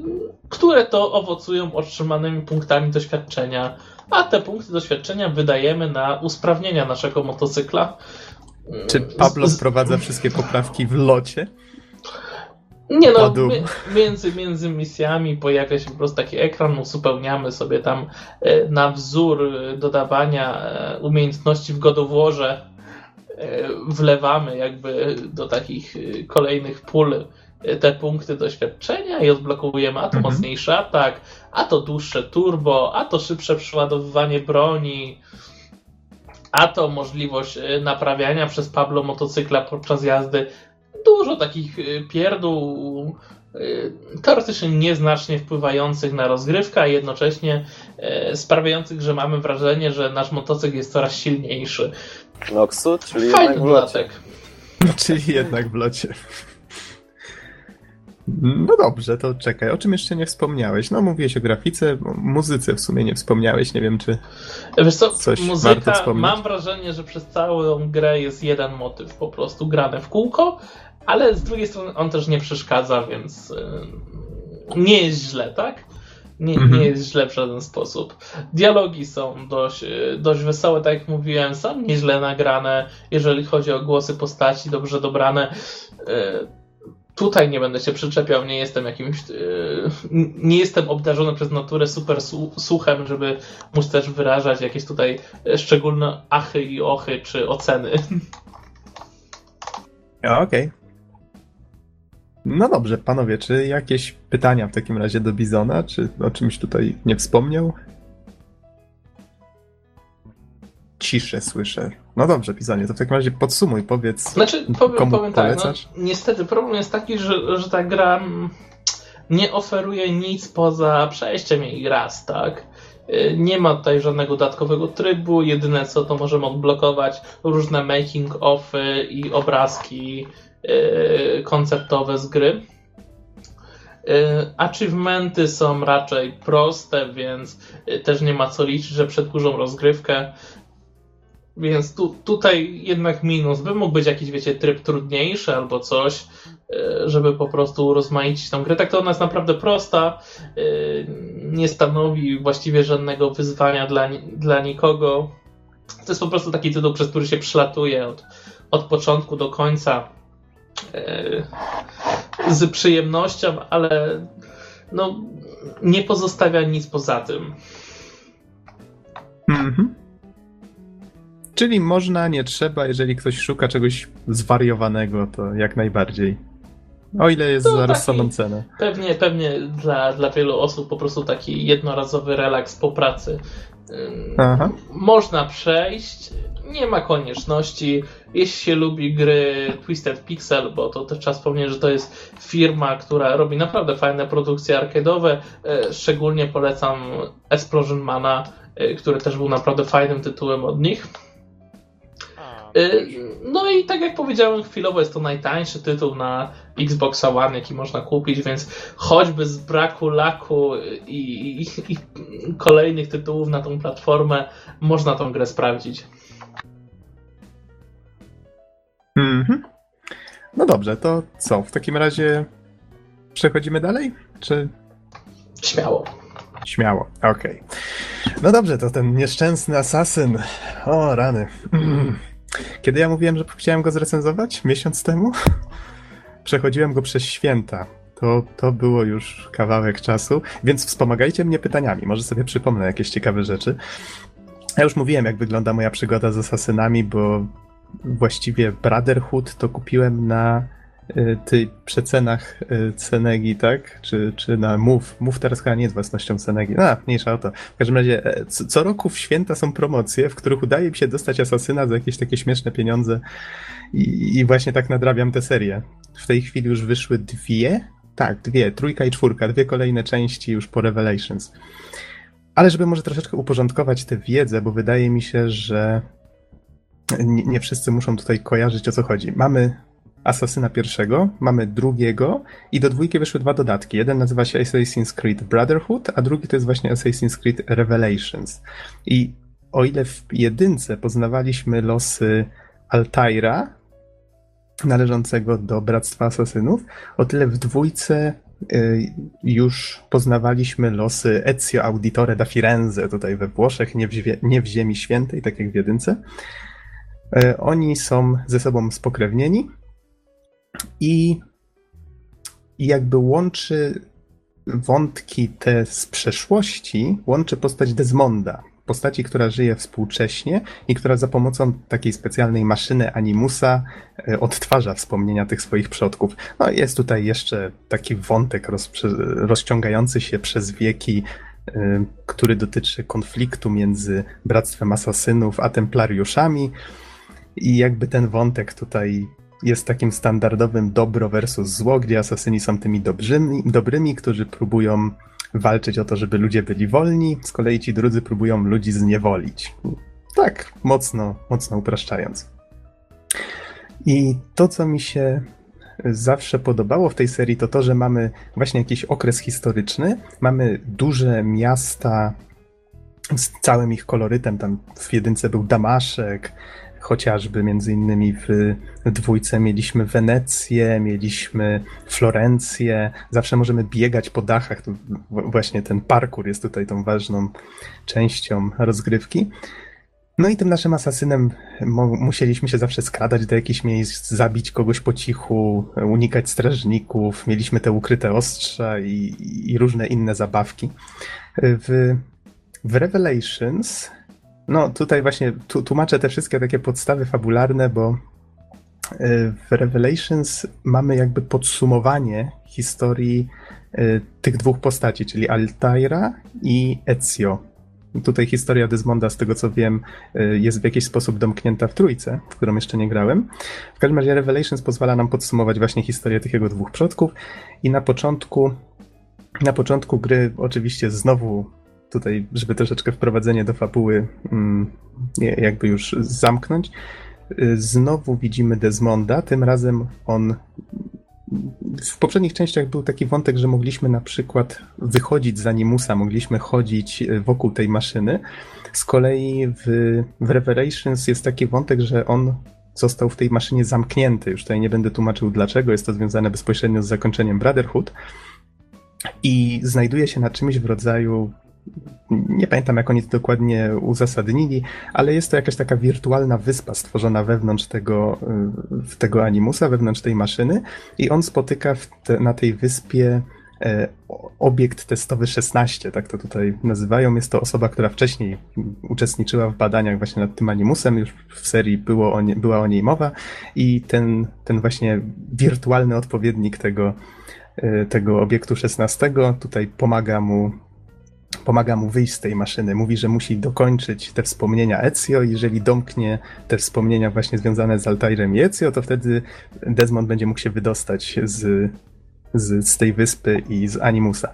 które to owocują otrzymanymi punktami doświadczenia, a te punkty doświadczenia wydajemy na usprawnienia naszego motocykla. Czy Pablo wprowadza wszystkie poprawki w locie? Nie no, między, między misjami pojawia się po prostu taki ekran, uzupełniamy sobie tam e, na wzór dodawania e, umiejętności w godowłorze, e, wlewamy jakby do takich kolejnych pól te punkty doświadczenia i odblokowujemy a to mhm. mocniejszy atak, a to dłuższe turbo, a to szybsze przeładowywanie broni, a to możliwość y, naprawiania przez Pablo motocykla podczas jazdy. Dużo takich y, pierdół y, teoretycznie nieznacznie wpływających na rozgrywkę, a jednocześnie sprawiających, że mamy wrażenie, że nasz motocykl jest coraz silniejszy. Noxu, czyli Fajny jednak w locie. Czyli jednak w locie. No dobrze, to czekaj, o czym jeszcze nie wspomniałeś? No mówiłeś o grafice, o muzyce w sumie nie wspomniałeś, nie wiem czy Wiesz co, coś muzyka, mam wrażenie, że przez całą grę jest jeden motyw po prostu grany w kółko, ale z drugiej strony on też nie przeszkadza, więc yy, nie jest źle, tak? Nie, nie mhm. jest źle w żaden sposób. Dialogi są dość, y, dość wesołe, tak jak mówiłem, są nieźle nagrane, jeżeli chodzi o głosy postaci, dobrze dobrane. Tutaj nie będę się przyczepiał, nie jestem jakimś. Yy, nie jestem obdarzony przez naturę super słuchem, żeby móc też wyrażać jakieś tutaj szczególne achy i ochy czy oceny. Okej. Okay. No dobrze, panowie, czy jakieś pytania w takim razie do Bizona? Czy o czymś tutaj nie wspomniał? Ciszę słyszę. No dobrze, pisanie, to w takim razie podsumuj, powiedz. Znaczy, powiem, komu powiem tak, no, niestety problem jest taki, że, że ta gra nie oferuje nic poza przejściem jej raz, tak? Y, nie ma tutaj żadnego dodatkowego trybu, jedyne co to możemy odblokować różne making offy i obrazki yy, konceptowe z gry. Yy, achievementy są raczej proste, więc też nie ma co liczyć, że przedłużą rozgrywkę. Więc tu, tutaj jednak minus. By mógł być jakiś, wiecie, tryb trudniejszy albo coś, e, żeby po prostu rozmaicić tą grę. Tak to ona jest naprawdę prosta. E, nie stanowi właściwie żadnego wyzwania dla, dla nikogo. To jest po prostu taki tytuł, przez który się przelatuje od, od początku do końca e, z przyjemnością, ale no, nie pozostawia nic poza tym. Mhm. Czyli można, nie trzeba, jeżeli ktoś szuka czegoś zwariowanego, to jak najbardziej. O ile jest To za rozsądną cenę. Pewnie, pewnie dla, dla wielu osób po prostu taki jednorazowy relaks po pracy. Aha. Można przejść, nie ma konieczności. Jeśli się lubi gry Twisted Pixel, bo to też trzeba wspomnieć, że to jest firma, która robi naprawdę fajne produkcje arcade'owe. e, Szczególnie polecam Explosion Mana, e, który też był naprawdę fajnym tytułem od nich. Y, No i tak jak powiedziałem, chwilowo jest to najtańszy tytuł na Xbox One, jaki można kupić, więc choćby z braku laku i, i, i kolejnych tytułów na tą platformę, można tą grę sprawdzić. Mhm. No dobrze, to co? W takim razie przechodzimy dalej? Czy Śmiało. śmiało? Okej. No dobrze, to ten nieszczęsny asasyn. O, rany. Kiedy ja mówiłem, że chciałem go zrecenzować? Miesiąc temu? Przechodziłem go przez święta. To, to było już kawałek czasu, więc wspomagajcie mnie pytaniami. Może sobie przypomnę jakieś ciekawe rzeczy. Ja już mówiłem, jak wygląda moja przygoda z asasynami, bo właściwie Brotherhood to kupiłem na y, tych przecenach y, Cenegi, tak? Czy, czy na Move. Move teraz chyba nie jest własnością Cenegi. A, mniejsza o to. W każdym razie e, co, co roku w święta są promocje, w których udaje mi się dostać asasyna za jakieś takie śmieszne pieniądze i, i właśnie tak nadrabiam tę serię. W tej chwili już wyszły dwie, tak, dwie, trójka i czwórka, dwie kolejne części już po Revelations. Ale żeby może troszeczkę uporządkować tę wiedzę, bo wydaje mi się, że nie, nie wszyscy muszą tutaj kojarzyć o co chodzi. Mamy Asasyna pierwszego, mamy drugiego i do dwójki wyszły dwa dodatki. Jeden nazywa się Assassin's Creed Brotherhood, a drugi to jest właśnie Assassin's Creed Revelations. I o ile w jedynce poznawaliśmy losy Altaira, należącego do Bractwa Asasynów, o tyle w dwójce y, już poznawaliśmy losy Ezio Auditore da Firenze tutaj we Włoszech, nie w, nie w Ziemi Świętej, tak jak w jedynce. E, Oni są ze sobą spokrewnieni i, i jakby łączy wątki te z przeszłości, łączy postać Desmonda, postaci, która żyje współcześnie i która za pomocą takiej specjalnej maszyny Animusa e, odtwarza wspomnienia tych swoich przodków. No jest tutaj jeszcze taki wątek rozciągający się przez wieki, e, który dotyczy konfliktu między Bractwem Asasynów a Templariuszami. I jakby ten wątek tutaj jest takim standardowym dobro versus zło, gdzie asasyni są tymi dobrzymi, dobrymi, którzy próbują walczyć o to, żeby ludzie byli wolni, z kolei ci drudzy próbują ludzi zniewolić. Tak, mocno, mocno upraszczając. I to, co mi się zawsze podobało w tej serii, to to, że mamy właśnie jakiś okres historyczny, mamy duże miasta z całym ich kolorytem. Tam w jedynce był Damaszek, chociażby między innymi w dwójce mieliśmy Wenecję, mieliśmy Florencję. Zawsze możemy biegać po dachach. W- właśnie ten parkour jest tutaj tą ważną częścią rozgrywki. No i tym naszym asasynem musieliśmy się zawsze skradać do jakichś miejsc, zabić kogoś po cichu, unikać strażników, mieliśmy te ukryte ostrza i, i różne inne zabawki. W, w Revelations, no tutaj właśnie tłumaczę te wszystkie takie podstawy fabularne, bo y, w Revelations mamy jakby podsumowanie historii y, tych dwóch postaci, czyli Altaira i Ezio. Tutaj historia Desmonda, z tego co wiem, y, jest w jakiś sposób domknięta w trójce, w którą jeszcze nie grałem. W każdym razie Revelations pozwala nam podsumować właśnie historię tych jego dwóch przodków i na początku na początku gry oczywiście znowu tutaj, żeby troszeczkę wprowadzenie do fabuły mm, jakby już zamknąć, y, znowu widzimy Desmonda, tym razem on w poprzednich częściach był taki wątek, że mogliśmy na przykład wychodzić z Animusa, mogliśmy chodzić y, wokół tej maszyny. Z kolei w, w Revelations jest taki wątek, że on został w tej maszynie zamknięty. Już tutaj nie będę tłumaczył dlaczego, jest to związane bezpośrednio z zakończeniem Brotherhood. I znajduje się na czymś w rodzaju nie pamiętam jak oni to dokładnie uzasadnili, ale jest to jakaś taka wirtualna wyspa stworzona wewnątrz tego, tego animusa, wewnątrz tej maszyny i on spotyka te, na tej wyspie e, obiekt testowy 16, tak to tutaj nazywają. Jest to osoba, która wcześniej uczestniczyła w badaniach właśnie nad tym animusem, już w serii było o nie, była o niej mowa i ten, ten właśnie wirtualny odpowiednik tego, e, tego obiektu 16 tutaj pomaga mu pomaga mu wyjść z tej maszyny. Mówi, że musi dokończyć te wspomnienia Ezio i jeżeli domknie te wspomnienia właśnie związane z Altairem i Ezio, to wtedy Desmond będzie mógł się wydostać z, z, z tej wyspy i z Animusa.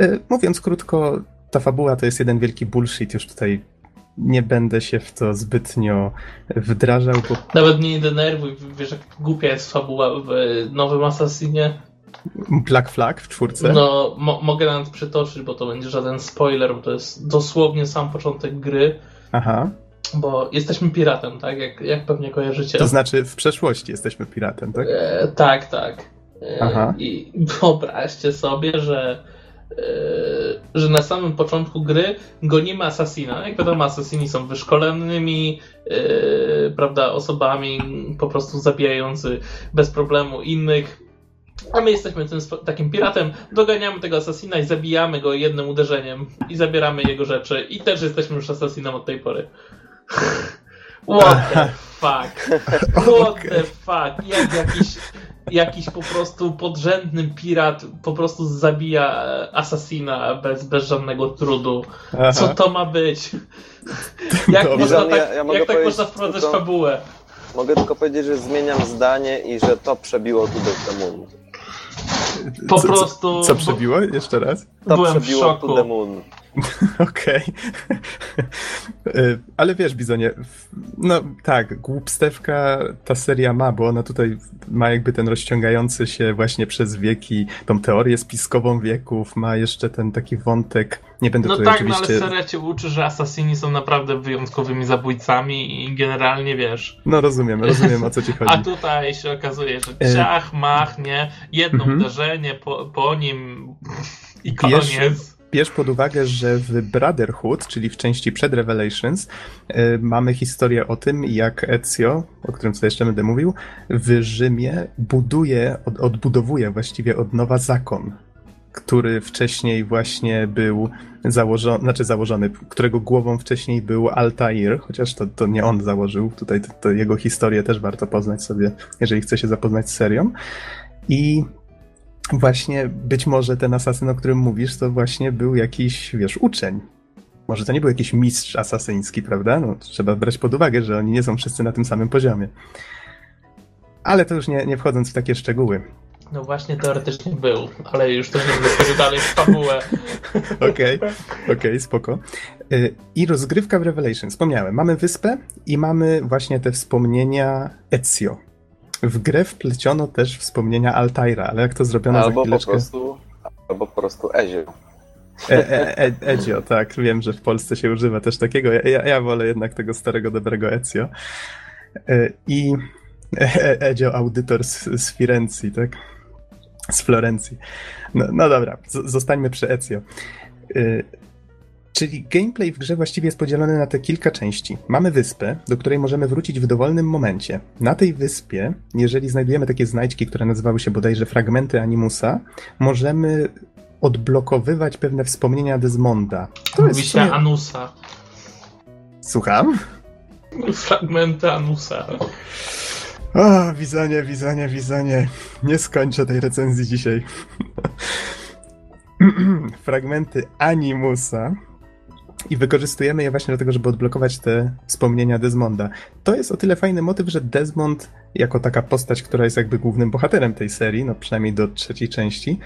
E, mówiąc krótko, ta fabuła to jest jeden wielki bullshit, już tutaj nie będę się w to zbytnio wdrażał. Bo... Nawet nie denerwuj, wiesz jak głupia jest fabuła w nowym Assassinie. Black Flag w czwórce? No, mo mogę nawet przytoczyć, bo to będzie żaden spoiler, bo to jest dosłownie sam początek gry. Aha. Bo jesteśmy piratem, tak? Jak, jak pewnie kojarzycie. To znaczy w przeszłości jesteśmy piratem, tak? E, tak, tak. E, Aha. I wyobraźcie sobie, że e, że na samym początku gry gonimy asasina. Jak wiadomo, asasini są wyszkolonymi, e, prawda, osobami po prostu zabijający bez problemu innych. A my jesteśmy tym takim piratem, doganiamy tego asasina i zabijamy go jednym uderzeniem i zabieramy jego rzeczy i też jesteśmy już asasinem od tej pory. What the fuck? What the fuck? Jak jakiś, jakiś po prostu podrzędny pirat po prostu zabija asasina bez, bez żadnego trudu. Co to ma być? Jak, można tak, ja, ja jak tak można wprowadzać fabułę? Mogę tylko powiedzieć, że zmieniam zdanie i że to przebiło tu do temu. Po co, prostu. Co, co przebiło? Jeszcze raz? To byłem przebiło w szoku. To the moon. Okej. Okay. Ale wiesz, Bizonie, no tak, głupstewka ta seria ma, bo ona tutaj ma jakby ten rozciągający się właśnie przez wieki, tą teorię spiskową wieków, ma jeszcze ten taki wątek, nie będę no tutaj tak, oczywiście... No ale seria cię uczy, że asasini są naprawdę wyjątkowymi zabójcami i generalnie wiesz... No rozumiem, rozumiem o co ci chodzi. A tutaj się okazuje, że ciach, mach, nie? Jedno mhm. uderzenie po, po nim i koniec. Bierz pod uwagę, że w Brotherhood, czyli w części przed Revelations, yy, mamy historię o tym, jak Ezio, o którym tutaj jeszcze będę mówił, w Rzymie buduje, od, odbudowuje właściwie od nowa zakon, który wcześniej właśnie był założony, znaczy założony, którego głową wcześniej był Altair, chociaż to, to nie on założył, tutaj to, to jego historię też warto poznać sobie, jeżeli chce się zapoznać z serią. I właśnie być może ten asasyn, o którym mówisz, to właśnie był jakiś, wiesz, uczeń. Może to nie był jakiś mistrz asasyński, prawda? No, trzeba brać pod uwagę, że oni nie są wszyscy na tym samym poziomie. Ale to już nie, nie wchodząc w takie szczegóły. No właśnie teoretycznie był, ale już też nie będę wchodził dalej w fabułę. Okej, okej, okay, okay, spoko. Y, I rozgrywka w Revelation. Wspomniałem, mamy wyspę i mamy właśnie te wspomnienia Ezio. W grę wpleciono też wspomnienia Altaira, ale jak to zrobiono albo za chwileczkę... Po prostu, albo po prostu Ezio. E, e, e, Ezio, tak. Wiem, że w Polsce się używa też takiego. Ja, ja wolę jednak tego starego, dobrego Ezio. E, I e, Ezio audytor z, z Firencji, tak? Z Florencji. No, no dobra, zostańmy przy Ezio. Czyli gameplay w grze właściwie jest podzielony na te kilka części. Mamy wyspę, do której możemy wrócić w dowolnym momencie. Na tej wyspie, jeżeli znajdujemy takie znajdźki, które nazywały się bodajże fragmenty Animusa, możemy odblokowywać pewne wspomnienia Desmonda. To Mówi się sumie... Anusa. Słucham? Fragmenty Anusa. O, wizanie, wizanie, wizanie. Nie skończę tej recenzji dzisiaj. Fragmenty Animusa i wykorzystujemy je właśnie do tego, żeby odblokować te wspomnienia Desmonda. To jest o tyle fajny motyw, że Desmond, jako taka postać, która jest jakby głównym bohaterem tej serii, no przynajmniej do trzeciej części,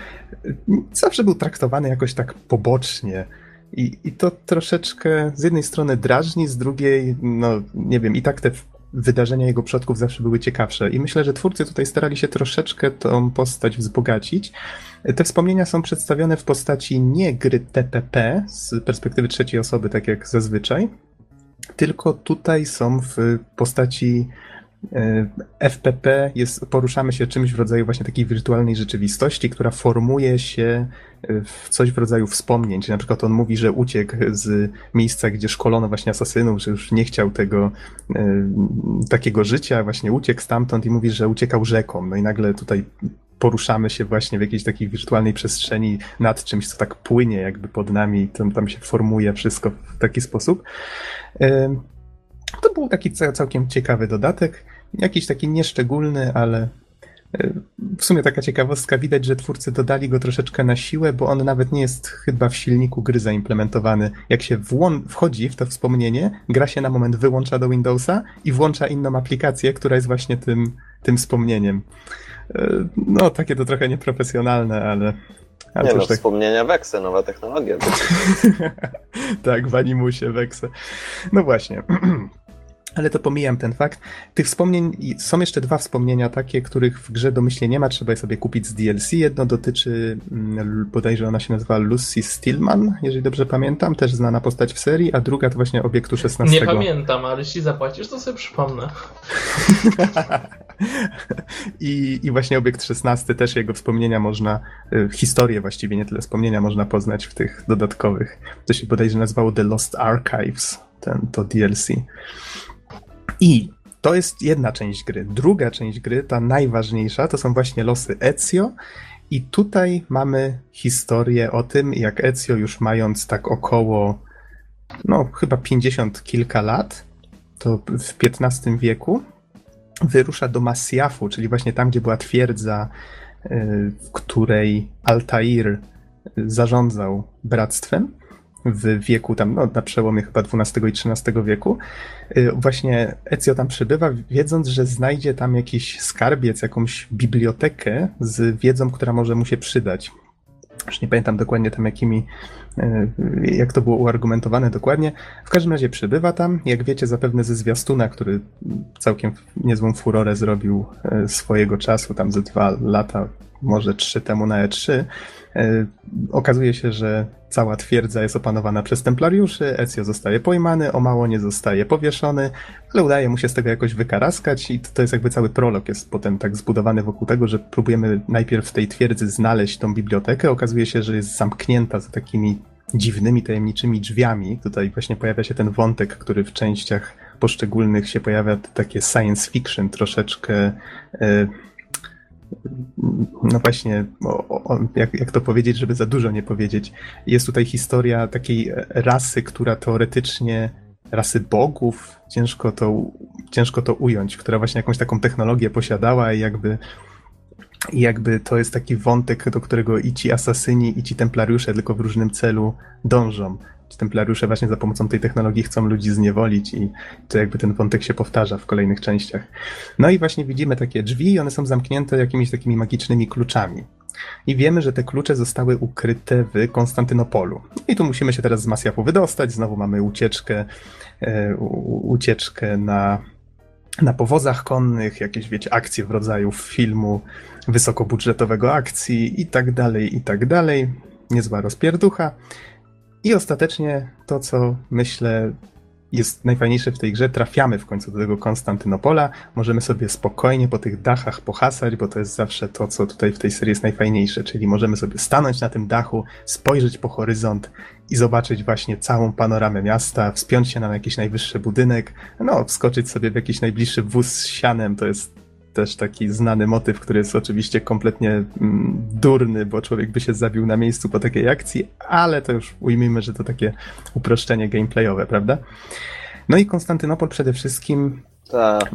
zawsze był traktowany jakoś tak pobocznie. I, I to troszeczkę z jednej strony drażni, z drugiej, no nie wiem, i tak te wydarzenia jego przodków zawsze były ciekawsze. I myślę, że twórcy tutaj starali się troszeczkę tą postać wzbogacić. Te wspomnienia są przedstawione w postaci nie gry TPP z perspektywy trzeciej osoby, tak jak zazwyczaj, tylko tutaj są w postaci e, FPP jest, poruszamy się czymś w rodzaju właśnie takiej wirtualnej rzeczywistości, która formuje się w coś w rodzaju wspomnień. Czyli na przykład on mówi, że uciekł z miejsca, gdzie szkolono właśnie asasynów, że już nie chciał tego e, takiego życia, właśnie uciekł stamtąd i mówi, że uciekał rzeką. No i nagle tutaj poruszamy się właśnie w jakiejś takiej wirtualnej przestrzeni nad czymś, co tak płynie jakby pod nami, tam, tam się formuje wszystko w taki sposób. To był taki całkiem ciekawy dodatek, jakiś taki nieszczególny, ale w sumie taka ciekawostka, widać, że twórcy dodali go troszeczkę na siłę, bo on nawet nie jest chyba w silniku gry zaimplementowany. Jak się wchodzi w to wspomnienie, gra się na moment wyłącza do Windowsa i włącza inną aplikację, która jest właśnie tym, tym wspomnieniem. No, takie to trochę nieprofesjonalne, ale... ale nie no, tak... wspomnienia Wexe, nowa technologia. tak, w Animusie Wexe. No właśnie. Ale to pomijam ten fakt. Tych wspomnień, są jeszcze dwa wspomnienia takie, których w grze domyślnie nie ma, trzeba je sobie kupić z DLC. Jedno dotyczy, mm, bodajże ona się nazywa Lucy Stillman, jeżeli dobrze pamiętam, też znana postać w serii, a druga to właśnie Obiektu 16. Nie pamiętam, ale jeśli zapłacisz, to sobie przypomnę. I, I właśnie Obiekt 16 też jego wspomnienia można, y, historię właściwie, nie tyle wspomnienia można poznać w tych dodatkowych. To się bodajże nazywało The Lost Archives, ten, to DLC. I to jest jedna część gry. Druga część gry, ta najważniejsza, to są właśnie losy Ezio. I tutaj mamy historię o tym, jak Ezio już mając tak około, no chyba 50 kilka lat, to w XV wieku, wyrusza do Masjafu, czyli właśnie tam, gdzie była twierdza, y, w której Altair zarządzał bractwem w wieku tam, no, na przełomie chyba XII i XIII wieku, y, właśnie Ezio tam przybywa, wiedząc, że znajdzie tam jakiś skarbiec, jakąś bibliotekę z wiedzą, która może mu się przydać. Już nie pamiętam dokładnie tam jakimi, jak to było uargumentowane dokładnie. W każdym razie przybywa tam, jak wiecie zapewne ze zwiastuna, który całkiem niezłą furorę zrobił y, swojego czasu, tam ze dwa lata, może trzy temu na E3, E, okazuje się, że cała twierdza jest opanowana przez templariuszy, Ezio zostaje pojmany, o mało nie zostaje powieszony, ale udaje mu się z tego jakoś wykaraskać i to jest jakby cały prolog jest potem tak zbudowany wokół tego, że próbujemy najpierw w tej twierdzy znaleźć tą bibliotekę, okazuje się, że jest zamknięta za takimi dziwnymi, tajemniczymi drzwiami. Tutaj właśnie pojawia się ten wątek, który w częściach poszczególnych się pojawia, takie science fiction troszeczkę... Yy, no właśnie, o, o, jak, jak to powiedzieć, żeby za dużo nie powiedzieć. Jest tutaj historia takiej rasy, która teoretycznie, rasy bogów, ciężko to, ciężko to ująć, która właśnie jakąś taką technologię posiadała i jakby jakby to jest taki wątek, do którego i ci asasyni, i ci templariusze tylko w różnym celu dążą templariusze właśnie za pomocą tej technologii chcą ludzi zniewolić i to jakby ten wątek się powtarza w kolejnych częściach. No i właśnie widzimy takie drzwi i one są zamknięte jakimiś takimi magicznymi kluczami. I wiemy, że te klucze zostały ukryte w Konstantynopolu. I tu musimy się teraz z Masjafu wydostać. Znowu mamy ucieczkę, e, ucieczkę na, na powozach konnych, jakieś, wiecie, akcje w rodzaju filmu wysokobudżetowego akcji i tak dalej, i tak dalej. Niezła rozpierducha. I ostatecznie to, co myślę jest najfajniejsze w tej grze, trafiamy w końcu do tego Konstantynopola, możemy sobie spokojnie po tych dachach pohasać, bo to jest zawsze to, co tutaj w tej serii jest najfajniejsze, czyli możemy sobie stanąć na tym dachu, spojrzeć po horyzont i zobaczyć właśnie całą panoramę miasta, wspiąć się na jakiś najwyższy budynek, no, wskoczyć sobie w jakiś najbliższy wóz z sianem, to jest też taki znany motyw, który jest oczywiście kompletnie mm, durny, bo człowiek by się zabił na miejscu po takiej akcji, ale to już ujmijmy, że to takie uproszczenie gameplayowe, prawda? No i Konstantynopol przede wszystkim. Tak,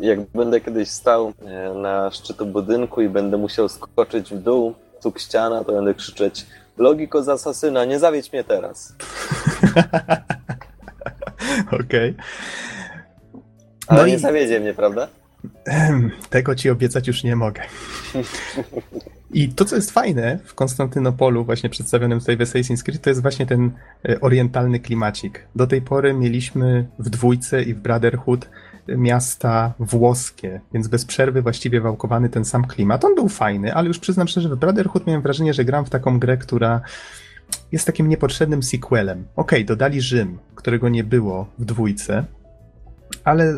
jak będę kiedyś stał e, na szczytu budynku i będę musiał skoczyć w dół, cuk ściana, to będę krzyczeć logiko z asasyna, nie zawiedź mnie teraz. Okej. Okay. Ale no nie i... zawiedzie mnie, prawda? Tego ci obiecać już nie mogę. I to, co jest fajne w Konstantynopolu, właśnie przedstawionym tutaj w Assassin's Creed, to jest właśnie ten e, orientalny klimacik. Do tej pory mieliśmy w dwójce i w Brotherhood miasta włoskie, więc bez przerwy właściwie wałkowany ten sam klimat. On był fajny, ale już przyznam szczerze, że w Brotherhood miałem wrażenie, że gram w taką grę, która jest takim niepotrzebnym sequelem. Okej, okay, dodali Rzym, którego nie było w dwójce, ale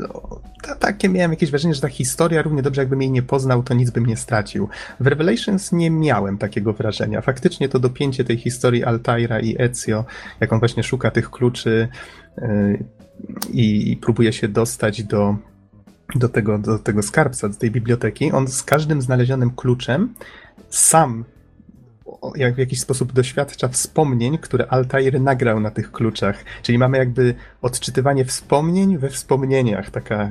takie miałem jakieś wrażenie, że ta historia równie dobrze jakbym jej nie poznał, to nic bym nie stracił. W Revelations nie miałem takiego wrażenia. Faktycznie to dopięcie tej historii Altaira i Ezio, jak on właśnie szuka tych kluczy yy, i, próbuje się dostać do do tego, do tego skarbca, do tej biblioteki, on z każdym znalezionym kluczem sam jak w jakiś sposób doświadcza wspomnień, które Altair nagrał na tych kluczach. Czyli mamy jakby odczytywanie wspomnień we wspomnieniach, taka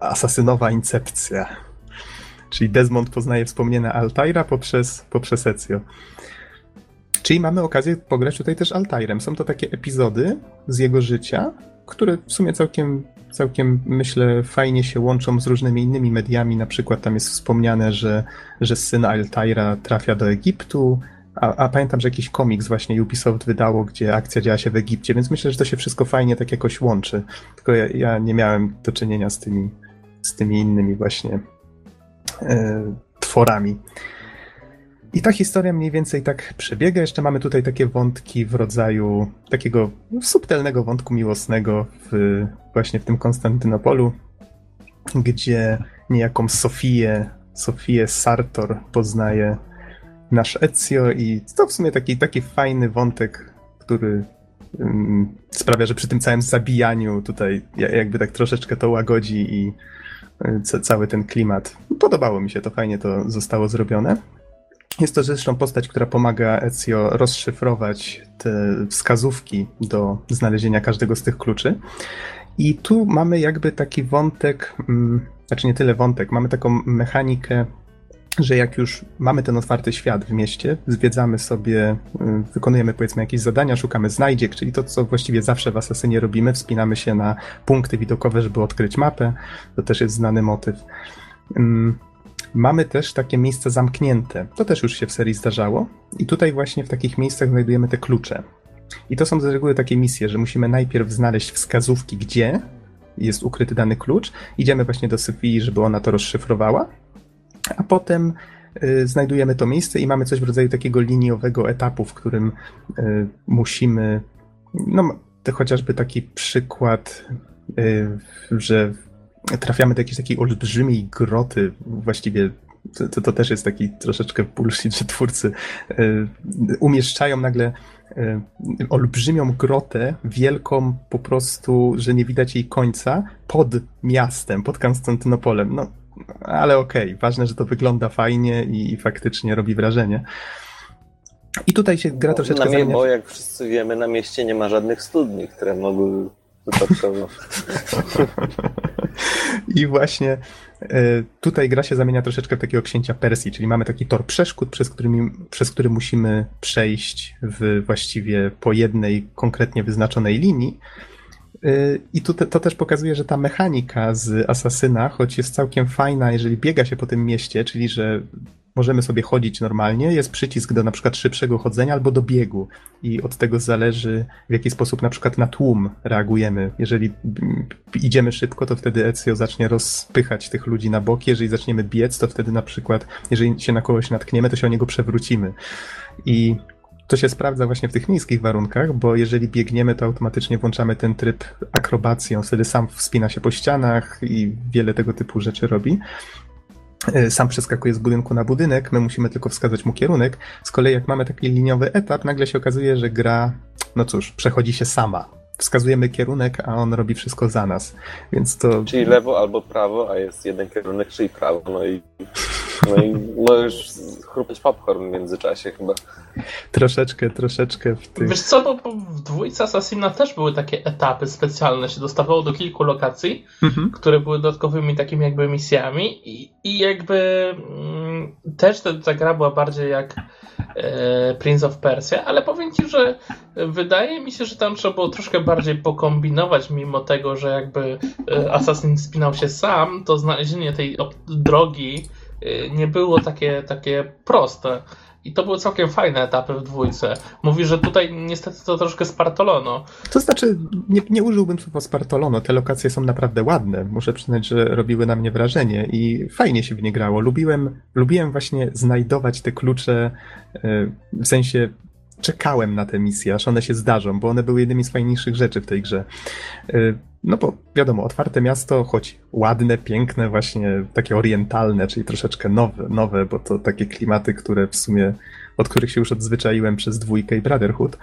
asasynowa incepcja. Czyli Desmond poznaje wspomnienia Altaira poprzez, poprzez Ezio. Czyli mamy okazję pograć tutaj też Altairem. Są to takie epizody z jego życia, które w sumie całkiem, całkiem myślę fajnie się łączą z różnymi innymi mediami. Na przykład tam jest wspomniane, że, że syn Altaira trafia do Egiptu, a, a, pamiętam, że jakiś komiks właśnie Ubisoft wydało, gdzie akcja działa się w Egipcie, więc myślę, że to się wszystko fajnie tak jakoś łączy. Tylko ja, ja nie miałem do czynienia z tymi, z tymi innymi właśnie e, tworami. I ta historia mniej więcej tak przebiega. Jeszcze mamy tutaj takie wątki w rodzaju takiego subtelnego wątku miłosnego w, właśnie w tym Konstantynopolu, gdzie niejaką Sofię, Sofię Sartor poznaje nasz Ezio i to w sumie taki, taki fajny wątek, który um, sprawia, że przy tym całym zabijaniu tutaj jakby tak troszeczkę to łagodzi i y, cały ten klimat. Podobało mi się to, fajnie to zostało zrobione. Jest to zresztą postać, która pomaga Ezio rozszyfrować te wskazówki do znalezienia każdego z tych kluczy. I tu mamy jakby taki wątek, mm, znaczy nie tyle wątek, mamy taką mechanikę, że jak już mamy ten otwarty świat w mieście, zwiedzamy sobie, y, wykonujemy powiedzmy jakieś zadania, szukamy znajdziek, czyli to, co właściwie zawsze w Asasynie robimy, wspinamy się na punkty widokowe, żeby odkryć mapę. To też jest znany motyw. Mamy też takie miejsca zamknięte. To też już się w serii zdarzało. I tutaj właśnie w takich miejscach znajdujemy te klucze. I to są z reguły takie misje, że musimy najpierw znaleźć wskazówki, gdzie jest ukryty dany klucz. Idziemy właśnie do Sofii, żeby ona to rozszyfrowała. A potem y, znajdujemy to miejsce i mamy coś w rodzaju takiego liniowego etapu, w którym y, musimy. No, to chociażby taki przykład, y, że trafiamy do jakiejś takiej olbrzymiej groty, właściwie to, to, też jest taki troszeczkę bullshit, że twórcy umieszczają nagle olbrzymią grotę, wielką po prostu, że nie widać jej końca, pod miastem, pod Konstantynopolem. No, ale okej, okay. ważne, że to wygląda fajnie i, i faktycznie robi wrażenie. I tutaj się gra troszeczkę na zamienia... Bo jak wszyscy wiemy, na mieście nie ma żadnych studni, które mogły wypadkowo. I właśnie e, tutaj gra się zamienia troszeczkę w takiego księcia Persji, czyli mamy taki tor przeszkód, przez, którymi, przez który musimy przejść w właściwie po jednej konkretnie wyznaczonej linii. E, I tu te, to też pokazuje, że ta mechanika z Asasyna, choć jest całkiem fajna, jeżeli biega się po tym mieście, czyli że możemy sobie chodzić normalnie, jest przycisk do na przykład szybszego chodzenia albo do biegu i od tego zależy w jaki sposób na przykład na tłum reagujemy. Jeżeli idziemy szybko, to wtedy Ezio zacznie rozpychać tych ludzi na boki, jeżeli zaczniemy biec, to wtedy na przykład jeżeli się na kogoś natkniemy, to się o niego przewrócimy. I to się sprawdza właśnie w tych miejskich warunkach, bo jeżeli biegniemy, to automatycznie włączamy ten tryb akrobacją, wtedy sam wspina się po ścianach i wiele tego typu rzeczy robi. E, sam przeskakuje z budynku na budynek, my musimy tylko wskazać mu kierunek. Z kolei jak mamy taki liniowy etap, nagle się okazuje, że gra, no cóż, przechodzi się sama. Wskazujemy kierunek, a on robi wszystko za nas. Więc to. Czyli lewo albo prawo, a jest jeden kierunek, czyli prawo. No i, no i możesz chrupać popcorn w międzyczasie chyba. Troszeczkę, troszeczkę w tym. Wiesz co, bo, bo w dwójce Assassina też były takie etapy specjalne, się dostawało do kilku lokacji, mhm. które były dodatkowymi takimi jakby misjami i, i jakby mm, też ta, ta gra była bardziej jak e, Prince of Persia, ale powiem ci, że wydaje mi się, że tam trzeba było troszkę bardziej pokombinować, mimo tego, że jakby e, Assassin spinał się sam, to znalezienie tej drogi e, nie było takie, takie proste. I to były całkiem fajne etapy w dwójce. Mówi, że tutaj niestety to troszkę spartolono. To znaczy, nie, nie użyłbym słowa spartolono. Te lokacje są naprawdę ładne. Muszę przyznać, że robiły na mnie wrażenie i fajnie się w nie grało. Lubiłem, lubiłem właśnie znajdować te klucze, e, w sensie czekałem na te misje, aż one się zdarzą, bo one były jednymi z fajniejszych rzeczy w tej grze. Y, no bo wiadomo, otwarte miasto, choć ładne, piękne, właśnie takie orientalne, czyli troszeczkę nowe, nowe, bo to takie klimaty, które w sumie, od których się już odzwyczaiłem przez dwójkę i Brotherhood.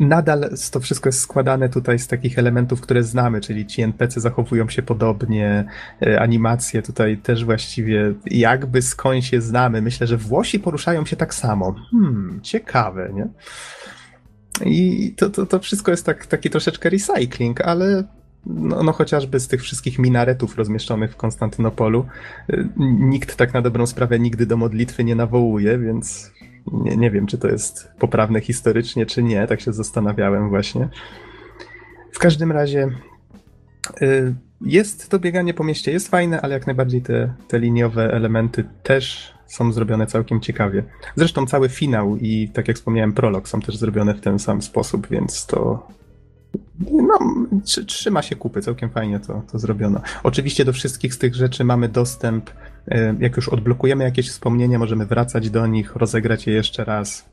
Nadal to wszystko jest składane tutaj z takich elementów, które znamy, czyli ci NPC zachowują się podobnie, e, animacje tutaj też właściwie jakby skąd się znamy. Myślę, że Włosi poruszają się tak samo. Hmm, ciekawe, nie? I to, to, to wszystko jest tak, taki troszeczkę recycling, ale no, no, chociażby z tych wszystkich minaretów rozmieszczonych w Konstantynopolu, y, nikt tak na dobrą sprawę nigdy do modlitwy nie nawołuje, więc nie, nie wiem, czy to jest poprawne historycznie, czy nie. Tak się zastanawiałem właśnie. W każdym razie y, jest to bieganie po mieście, jest fajne, ale jak najbardziej te, te liniowe elementy też są zrobione całkiem ciekawie. Zresztą cały finał i tak jak wspomniałem, prolog są też zrobione w ten sam sposób, więc to no, trzyma się kupy, całkiem fajnie to, to zrobiono. Oczywiście do wszystkich z tych rzeczy mamy dostęp, jak już odblokujemy jakieś wspomnienia, możemy wracać do nich, rozegrać je jeszcze raz.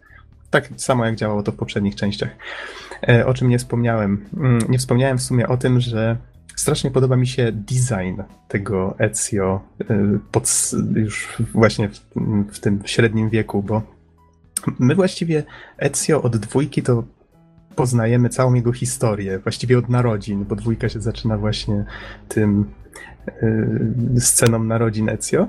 Tak samo jak działało to w poprzednich częściach. E, o czym nie wspomniałem? Mm, nie wspomniałem w sumie o tym, że strasznie podoba mi się design tego Ezio e, pod, już właśnie w, w tym średnim wieku, bo my właściwie Ezio od dwójki to poznajemy całą jego historię, właściwie od narodzin, bo dwójka się zaczyna właśnie tym sceną narodzin Ezio.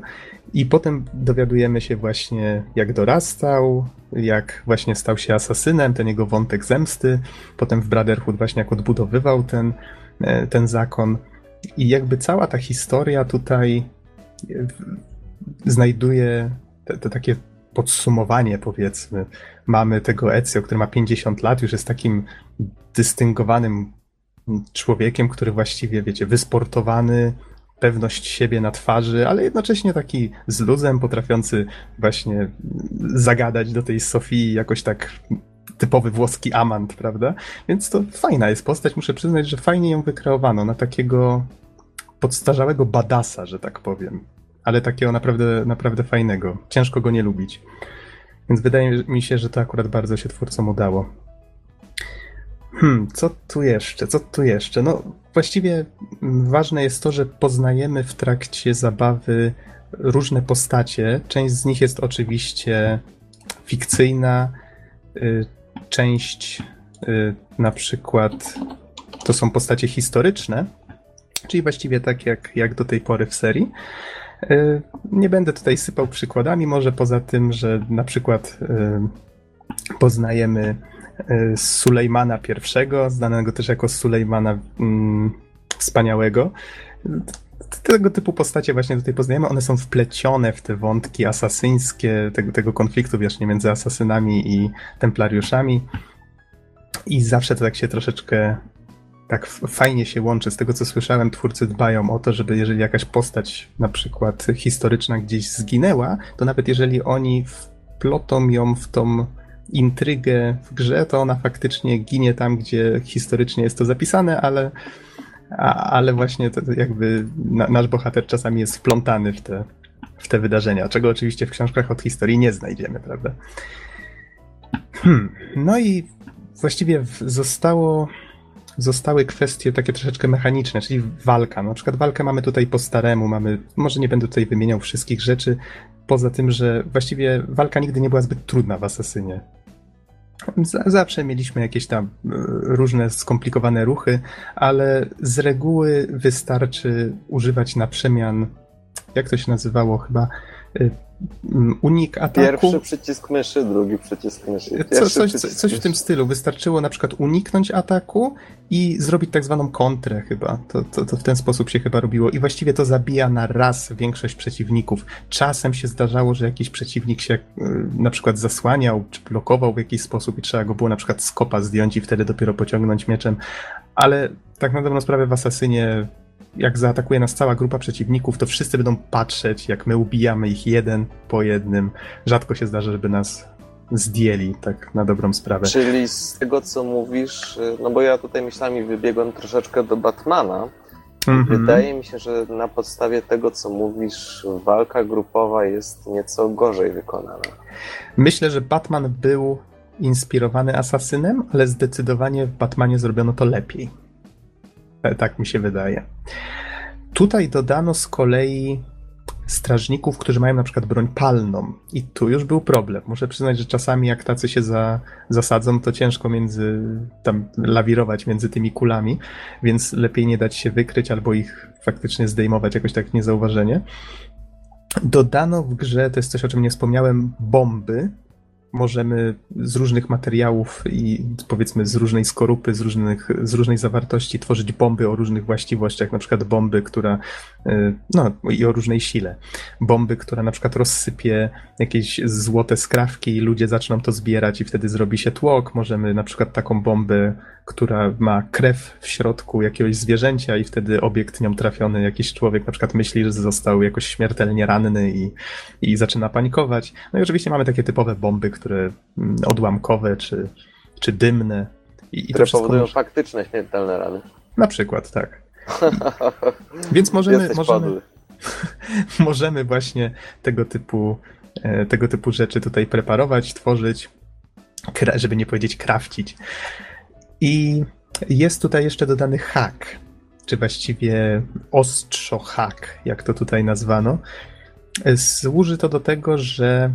I potem dowiadujemy się właśnie, jak dorastał, jak właśnie stał się asasynem, ten jego wątek zemsty. Potem w Brotherhood właśnie jak odbudowywał ten, yy, ten zakon. I jakby cała ta historia tutaj yy, znajduje te, te takie podsumowanie, powiedzmy. Mamy tego Ezio, który ma 50 lat, już jest takim dystyngowanym człowiekiem, który właściwie, wiecie, wysportowany, pewność siebie na twarzy, ale jednocześnie taki z luzem, potrafiący właśnie zagadać do tej Sofii jakoś tak typowy włoski amant, prawda? Więc to fajna jest postać, muszę przyznać, że fajnie ją wykreowano na takiego podstarzałego badasa, że tak powiem ale takiego naprawdę, naprawdę fajnego. Ciężko go nie lubić. Więc wydaje mi się, że to akurat bardzo się twórcom udało. Hmm, co tu jeszcze? Co tu jeszcze? No, właściwie ważne jest to, że poznajemy w trakcie zabawy różne postacie. Część z nich jest oczywiście fikcyjna, y, część y, na przykład to są postacie historyczne, czyli właściwie tak jak, jak do tej pory w serii. E, nie będę tutaj sypał przykładami, może poza tym, że na przykład poznajemy Sulejmana I, znanego też jako Sulejmana mm, Wspaniałego. Tego typu postacie właśnie tutaj poznajemy, one są wplecione w te wątki asasyńskie, tego, tego konfliktu właśnie między asasynami i templariuszami. I zawsze to tak się troszeczkę tak fajnie się łączy. Z tego co słyszałem, twórcy dbają o to, żeby jeżeli jakaś postać na przykład historyczna gdzieś zginęła, to nawet jeżeli oni wplotą ją w tą intrygę w grze, to ona faktycznie ginie tam, gdzie historycznie jest to zapisane, ale, a, ale właśnie to, jakby na, nasz bohater czasami jest wplątany w te, w te wydarzenia, czego oczywiście w książkach od historii nie znajdziemy, prawda? Hmm. No i właściwie zostało zostały kwestie takie troszeczkę mechaniczne, czyli walka. Na przykład walkę mamy tutaj po staremu, mamy, może nie będę tutaj wymieniał wszystkich rzeczy, poza tym, że właściwie walka nigdy nie była zbyt trudna w Asasynie. Zawsze mieliśmy jakieś tam e, różne skomplikowane ruchy, ale z reguły wystarczy używać na przemian, jak to się nazywało chyba, unik ataku. Pierwszy przycisk myszy, drugi przycisk myszy. Co, coś, przycisk coś w tym stylu. Wystarczyło na przykład uniknąć ataku i zrobić tak zwaną kontrę chyba. To, to, to w ten sposób się chyba robiło. I właściwie to zabija na raz większość przeciwników. Czasem się zdarzało, że jakiś przeciwnik się y, na przykład zasłaniał, czy blokował w jakiś sposób i trzeba go było na przykład z kopa zdjąć i wtedy dopiero pociągnąć mieczem. Ale tak na dobrą sprawę w Asasynie jak zaatakuje nas cała grupa przeciwników, to wszyscy będą patrzeć, jak my ubijamy ich jeden po jednym. Rzadko się zdarza, żeby nas zdjęli, tak na dobrą sprawę. Czyli z tego, co mówisz, no bo ja tutaj myślami wybiegłem troszeczkę do Batmana. Mm -hmm. Wydaje mi się, że na podstawie tego, co mówisz, walka grupowa jest nieco gorzej wykonana. Myślę, że Batman był inspirowany asasynem, ale zdecydowanie w Batmanie zrobiono to lepiej. E, tak mi się wydaje. Tutaj dodano z kolei strażników, którzy mają na przykład broń palną. I tu już był problem. Muszę przyznać, że czasami jak tacy się za, zasadzą, to ciężko między, tam lawirować między tymi kulami, więc lepiej nie dać się wykryć albo ich faktycznie zdejmować jakoś tak niezauważenie. Dodano w grze, to jest coś, o czym nie wspomniałem, bomby, możemy z różnych materiałów i powiedzmy z różnej skorupy, z, różnych, z różnej zawartości tworzyć bomby o różnych właściwościach, na przykład bomby, która, y, no i o różnej sile. Bomby, która na przykład rozsypie jakieś złote skrawki i ludzie zaczną to zbierać i wtedy zrobi się tłok. Możemy na przykład taką bombę, która ma krew w środku jakiegoś zwierzęcia i wtedy obiekt nią trafiony, jakiś człowiek na przykład myśli, że został jakoś śmiertelnie ranny i, i zaczyna panikować. No i oczywiście mamy takie typowe bomby, które mm, odłamkowe czy, czy dymne. I, i które to powodują może... faktyczne śmiertelne rany. Na przykład, tak. Więc możemy, możemy, możemy właśnie tego typu, e, tego typu rzeczy tutaj preparować, tworzyć, żeby nie powiedzieć krawcić. I jest tutaj jeszcze dodany hak, czy właściwie ostrzo hak, jak to tutaj nazwano. Służy to do tego, że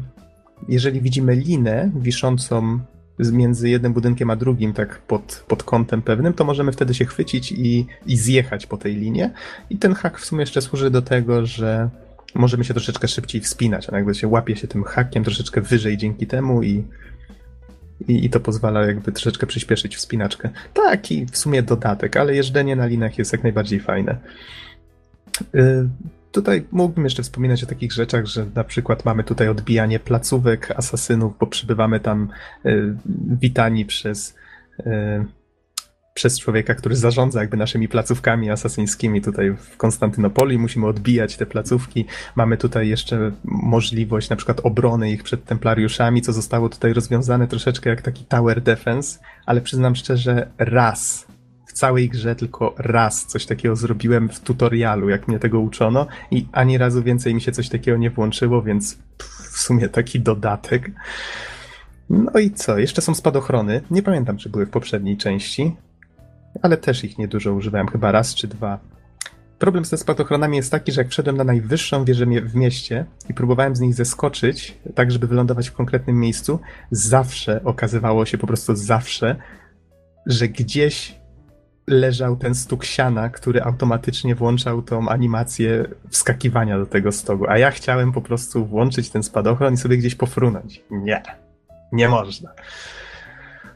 jeżeli widzimy linę wiszącą między jednym budynkiem a drugim, tak pod, pod kątem pewnym, to możemy wtedy się chwycić i, i zjechać po tej linie. I ten hak w sumie jeszcze służy do tego, że możemy się troszeczkę szybciej wspinać. On jakby się łapie się tym hakiem troszeczkę wyżej dzięki temu i, i, i to pozwala jakby troszeczkę przyspieszyć wspinaczkę. Taki w sumie dodatek, ale jeżdżenie na linach jest jak najbardziej fajne. Y, Tutaj mógłbym jeszcze wspominać o takich rzeczach, że na przykład mamy tutaj odbijanie placówek asasynów, bo przybywamy tam y, witani przez, y, przez człowieka, który zarządza jakby naszymi placówkami asasyńskimi tutaj w Konstantynopolu i musimy odbijać te placówki. Mamy tutaj jeszcze możliwość na przykład obrony ich przed templariuszami, co zostało tutaj rozwiązane troszeczkę jak taki tower defense, ale przyznam szczerze, raz w całej grze tylko raz coś takiego zrobiłem w tutorialu, jak mnie tego uczono i ani razu więcej mi się coś takiego nie włączyło, więc w sumie taki dodatek. No i co? Jeszcze są spadochrony. Nie pamiętam, czy były w poprzedniej części, ale też ich niedużo używałem, chyba raz czy dwa. Problem ze spadochronami jest taki, że jak wszedłem na najwyższą wieżę w mieście i próbowałem z nich zeskoczyć, tak żeby wylądować w konkretnym miejscu, zawsze okazywało się po prostu zawsze, że gdzieś leżał ten stuk siana, który automatycznie włączał tą animację wskakiwania do tego stogu, a ja chciałem po prostu włączyć ten spadochron i sobie gdzieś pofrunąć. Nie, nie można.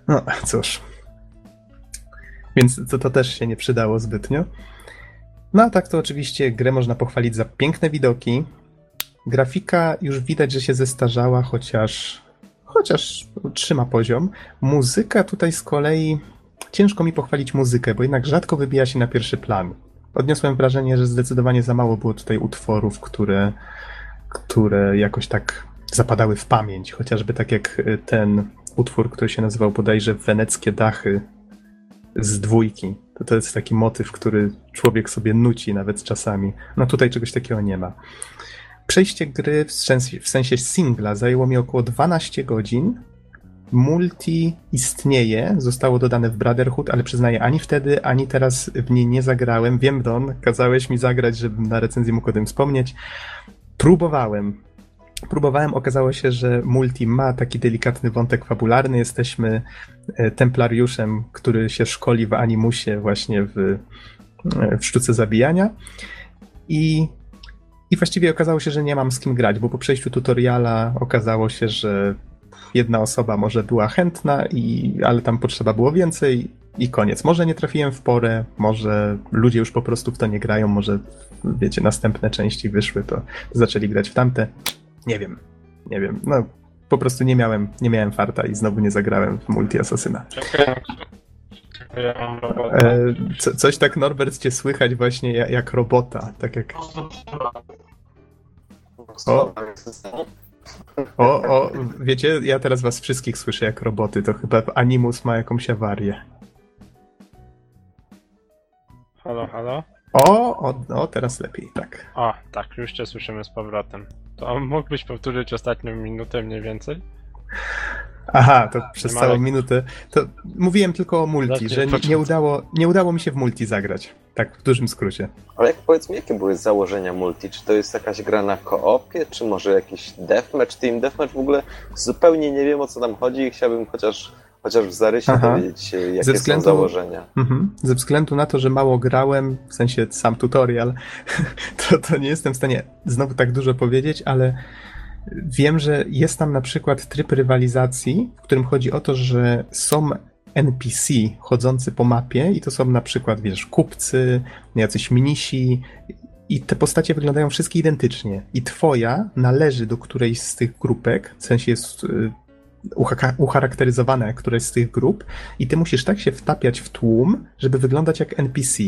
No cóż. Więc to, to też się nie przydało zbytnio. No a tak to oczywiście grę można pochwalić za piękne widoki. Grafika już widać, że się zestarzała, chociaż chociaż trzyma poziom. Muzyka tutaj z kolei ciężko mi pochwalić muzykę, bo jednak rzadko wybija się na pierwszy plan. Odniosłem wrażenie, że zdecydowanie za mało było tutaj utworów, które, które jakoś tak zapadały w pamięć. Chociażby tak jak y, ten utwór, który się nazywał bodajże Weneckie Dachy z dwójki. To, to jest taki motyw, który człowiek sobie nuci nawet czasami. No tutaj czegoś takiego nie ma. Przejście gry w sensie, w sensie singla zajęło mi około 12 godzin. Multi istnieje, zostało dodane w Brotherhood, ale przyznaję, ani wtedy, ani teraz w niej nie zagrałem. Wiem, Don, kazałeś mi zagrać, żebym na recenzji mógł o tym wspomnieć. Próbowałem. Próbowałem, okazało się, że multi ma taki delikatny wątek fabularny. Jesteśmy e, templariuszem, który się szkoli w animusie właśnie w, e, w sztuce zabijania. I i właściwie okazało się, że nie mam z kim grać, bo po przejściu tutoriala okazało się, że jedna osoba może była chętna, i, ale tam potrzeba było więcej i koniec. Może nie trafiłem w porę, może ludzie już po prostu w to nie grają, może wiecie, następne części wyszły, to zaczęli grać w tamte. Nie wiem, nie wiem. No, po prostu nie miałem, nie miałem farta i znowu nie zagrałem w multi Asasyna. E, co, coś tak Norbert cię słychać właśnie jak, jak robota, tak jak O. O, o, wiecie, ja teraz was wszystkich słyszę jak roboty, to chyba Animus ma jakąś awarię. Halo, halo? O, o, o, teraz lepiej, tak. O, tak, już cię słyszymy z powrotem. To mógłbyś powtórzyć ostatnią minutę mniej więcej? Aha, to przez całą lek. minutę. To mówiłem tylko o multi, Zacznij że nie, nie, udało, nie udało mi się w multi zagrać. Tak, w dużym skrócie. Ale jak powiedz mi, jakie były założenia multi? Czy to jest jakaś gra na koopie, czy może jakiś deathmatch, team deathmatch? W ogóle zupełnie nie wiem o co tam chodzi i chciałbym chociaż, chociaż w zarysie Aha. dowiedzieć się, jakie Ze względu- są założenia. Mhm. Ze względu na to, że mało grałem, w sensie sam tutorial, to, to nie jestem w stanie znowu tak dużo powiedzieć, ale wiem, że jest tam na przykład tryb rywalizacji, w którym chodzi o to, że są NPC chodzący po mapie i to są na przykład, wiesz, kupcy, jacyś minisi i te postacie wyglądają wszystkie identycznie i twoja należy do którejś z tych grupek, w sensie jest ucha- ucharakteryzowana jak któraś z tych grup i ty musisz tak się wtapiać w tłum, żeby wyglądać jak NPC.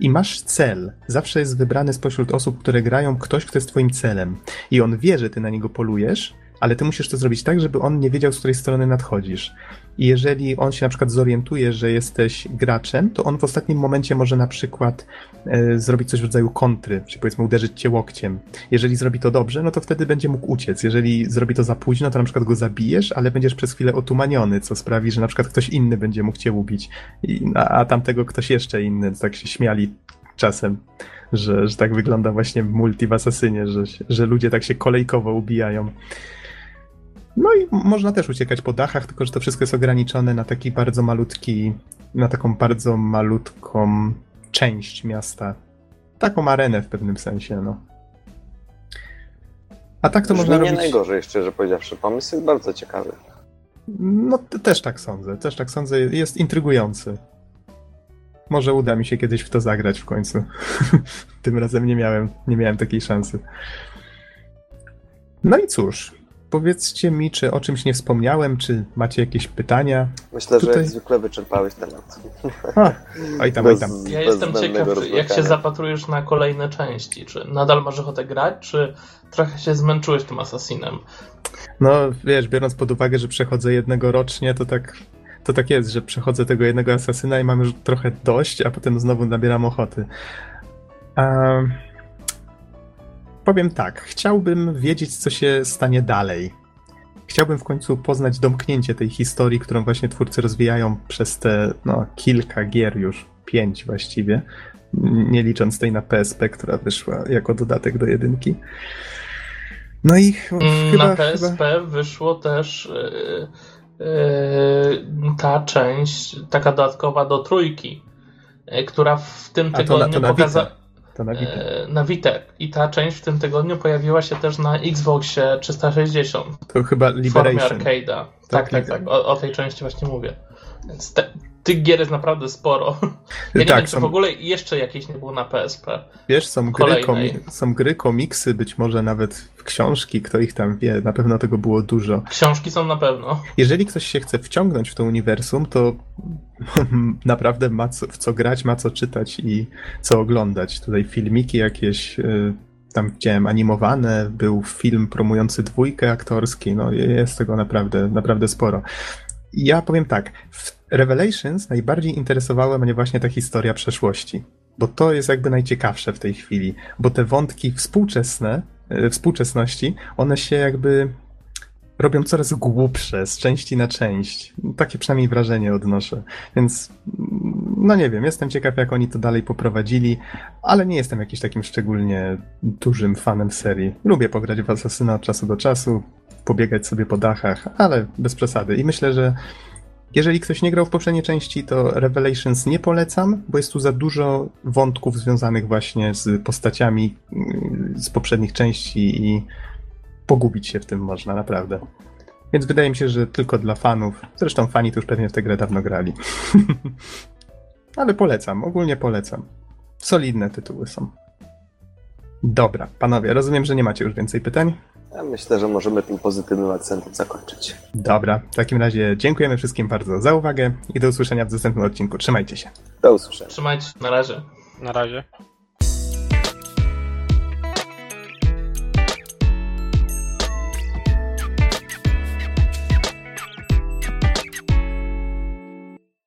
I masz cel. Zawsze jest wybrany spośród osób, które grają, ktoś, kto jest twoim celem. I on wie, że ty na niego polujesz, ale ty musisz to zrobić tak, żeby on nie wiedział, z której strony nadchodzisz. I jeżeli on się na przykład zorientuje, że jesteś graczem, to on w ostatnim momencie może na przykład e, zrobić coś w rodzaju kontry, czy powiedzmy uderzyć cię łokciem. Jeżeli zrobi to dobrze, no to wtedy będzie mógł uciec. Jeżeli zrobi to za późno, to na przykład go zabijesz, ale będziesz przez chwilę otumaniony, co sprawi, że na przykład ktoś inny będzie mógł cię ubić. I, a, a tamtego ktoś jeszcze inny. Tak się śmiali czasem, że, że tak wygląda właśnie multi w Asasynie, że, że ludzie tak się kolejkowo ubijają. No i można też uciekać po dachach, tylko że to wszystko jest ograniczone na taki bardzo malutki, na taką bardzo malutką część miasta. Taką arenę w pewnym sensie, no. A tak to Brzmi można nie robić. najgorzej, szczerze powiedziawszy. Pomysł jest bardzo ciekawy. No też tak sądzę, też tak sądzę, jest intrygujący. Może uda mi się kiedyś w to zagrać w końcu. Tym razem nie miałem, nie miałem takiej szansy. No i cóż, powiedzcie mi, czy o czymś nie wspomniałem, czy macie jakieś pytania? Myślę, że Tutaj- jak zwykle wyczerpałeś temat. A, oj tam, oj tam. Ja bez jestem ciekaw, jak się zapatrujesz na kolejne części. Czy nadal masz ochotę grać, czy trochę się zmęczyłeś tym Assassinem? No wiesz, biorąc pod uwagę, że przechodzę jednego rocznie, to tak, to tak jest, że przechodzę tego jednego asasyna i mam już trochę dość, a potem znowu nabieram ochoty. Ehm, powiem tak, chciałbym wiedzieć, co się stanie dalej. Chciałbym w końcu poznać domknięcie tej historii, którą właśnie twórcy rozwijają przez te no, kilka gier już, pięć właściwie, nie licząc tej na PSP, która wyszła jako dodatek do jedynki. No i Mm, chyba, na chyba... PSP wyszło też yy, yy, ta część, taka dodatkowa do trójki, yy, która w tym tygodniu pokazała. To na Vita. e, na. I ta część w tym tygodniu pojawiła się też na Xboxie 360 To chyba w formie Liberation. arcade'a. Tak, Tak, tak, tak. O, o tej części właśnie mówię. Więc te, tych gier jest naprawdę sporo. Ja nie tak, wiem, czy są, w ogóle jeszcze jakieś nie było na PSP. wiesz, są gry, są gry, komiksy, być może nawet książki, kto ich tam wie, na pewno tego było dużo. Książki są na pewno. Jeżeli ktoś się chce wciągnąć w to uniwersum, to naprawdę ma co, w co grać, ma co czytać i co oglądać. Tutaj filmiki jakieś, y, tam widziałem animowane, był film promujący dwójkę aktorski, no jest tego naprawdę, naprawdę sporo. Ja powiem tak, w Revelations najbardziej interesowała mnie właśnie ta historia przeszłości, bo to jest jakby najciekawsze w tej chwili, bo te wątki współczesne, y, współczesności, one się jakby robią coraz głupsze z części na część. Takie przynajmniej wrażenie odnoszę. Więc no nie wiem, jestem ciekaw jak oni to dalej poprowadzili, ale nie jestem jakiś takim szczególnie dużym fanem serii. Lubię pograć w Assassina od czasu do czasu, pobiegać sobie po dachach, ale bez przesady. I myślę, że jeżeli ktoś nie grał w poprzedniej części, to Revelations nie polecam, bo jest tu za dużo wątków związanych właśnie z postaciami mm, z poprzednich części i pogubić się w tym można, naprawdę. Więc wydaje mi się, że tylko dla fanów. Zresztą fani to już pewnie w tę grę dawno grali. Ale polecam, ogólnie polecam. Solidne tytuły są. Dobra, panowie, rozumiem, że nie macie już więcej pytań. Ja myślę, że możemy tym pozytywnym akcentem zakończyć. Dobra, w takim razie dziękujemy wszystkim bardzo za uwagę i do usłyszenia w następnym odcinku. Trzymajcie się. Do usłyszenia. Trzymajcie się, na razie. Na razie.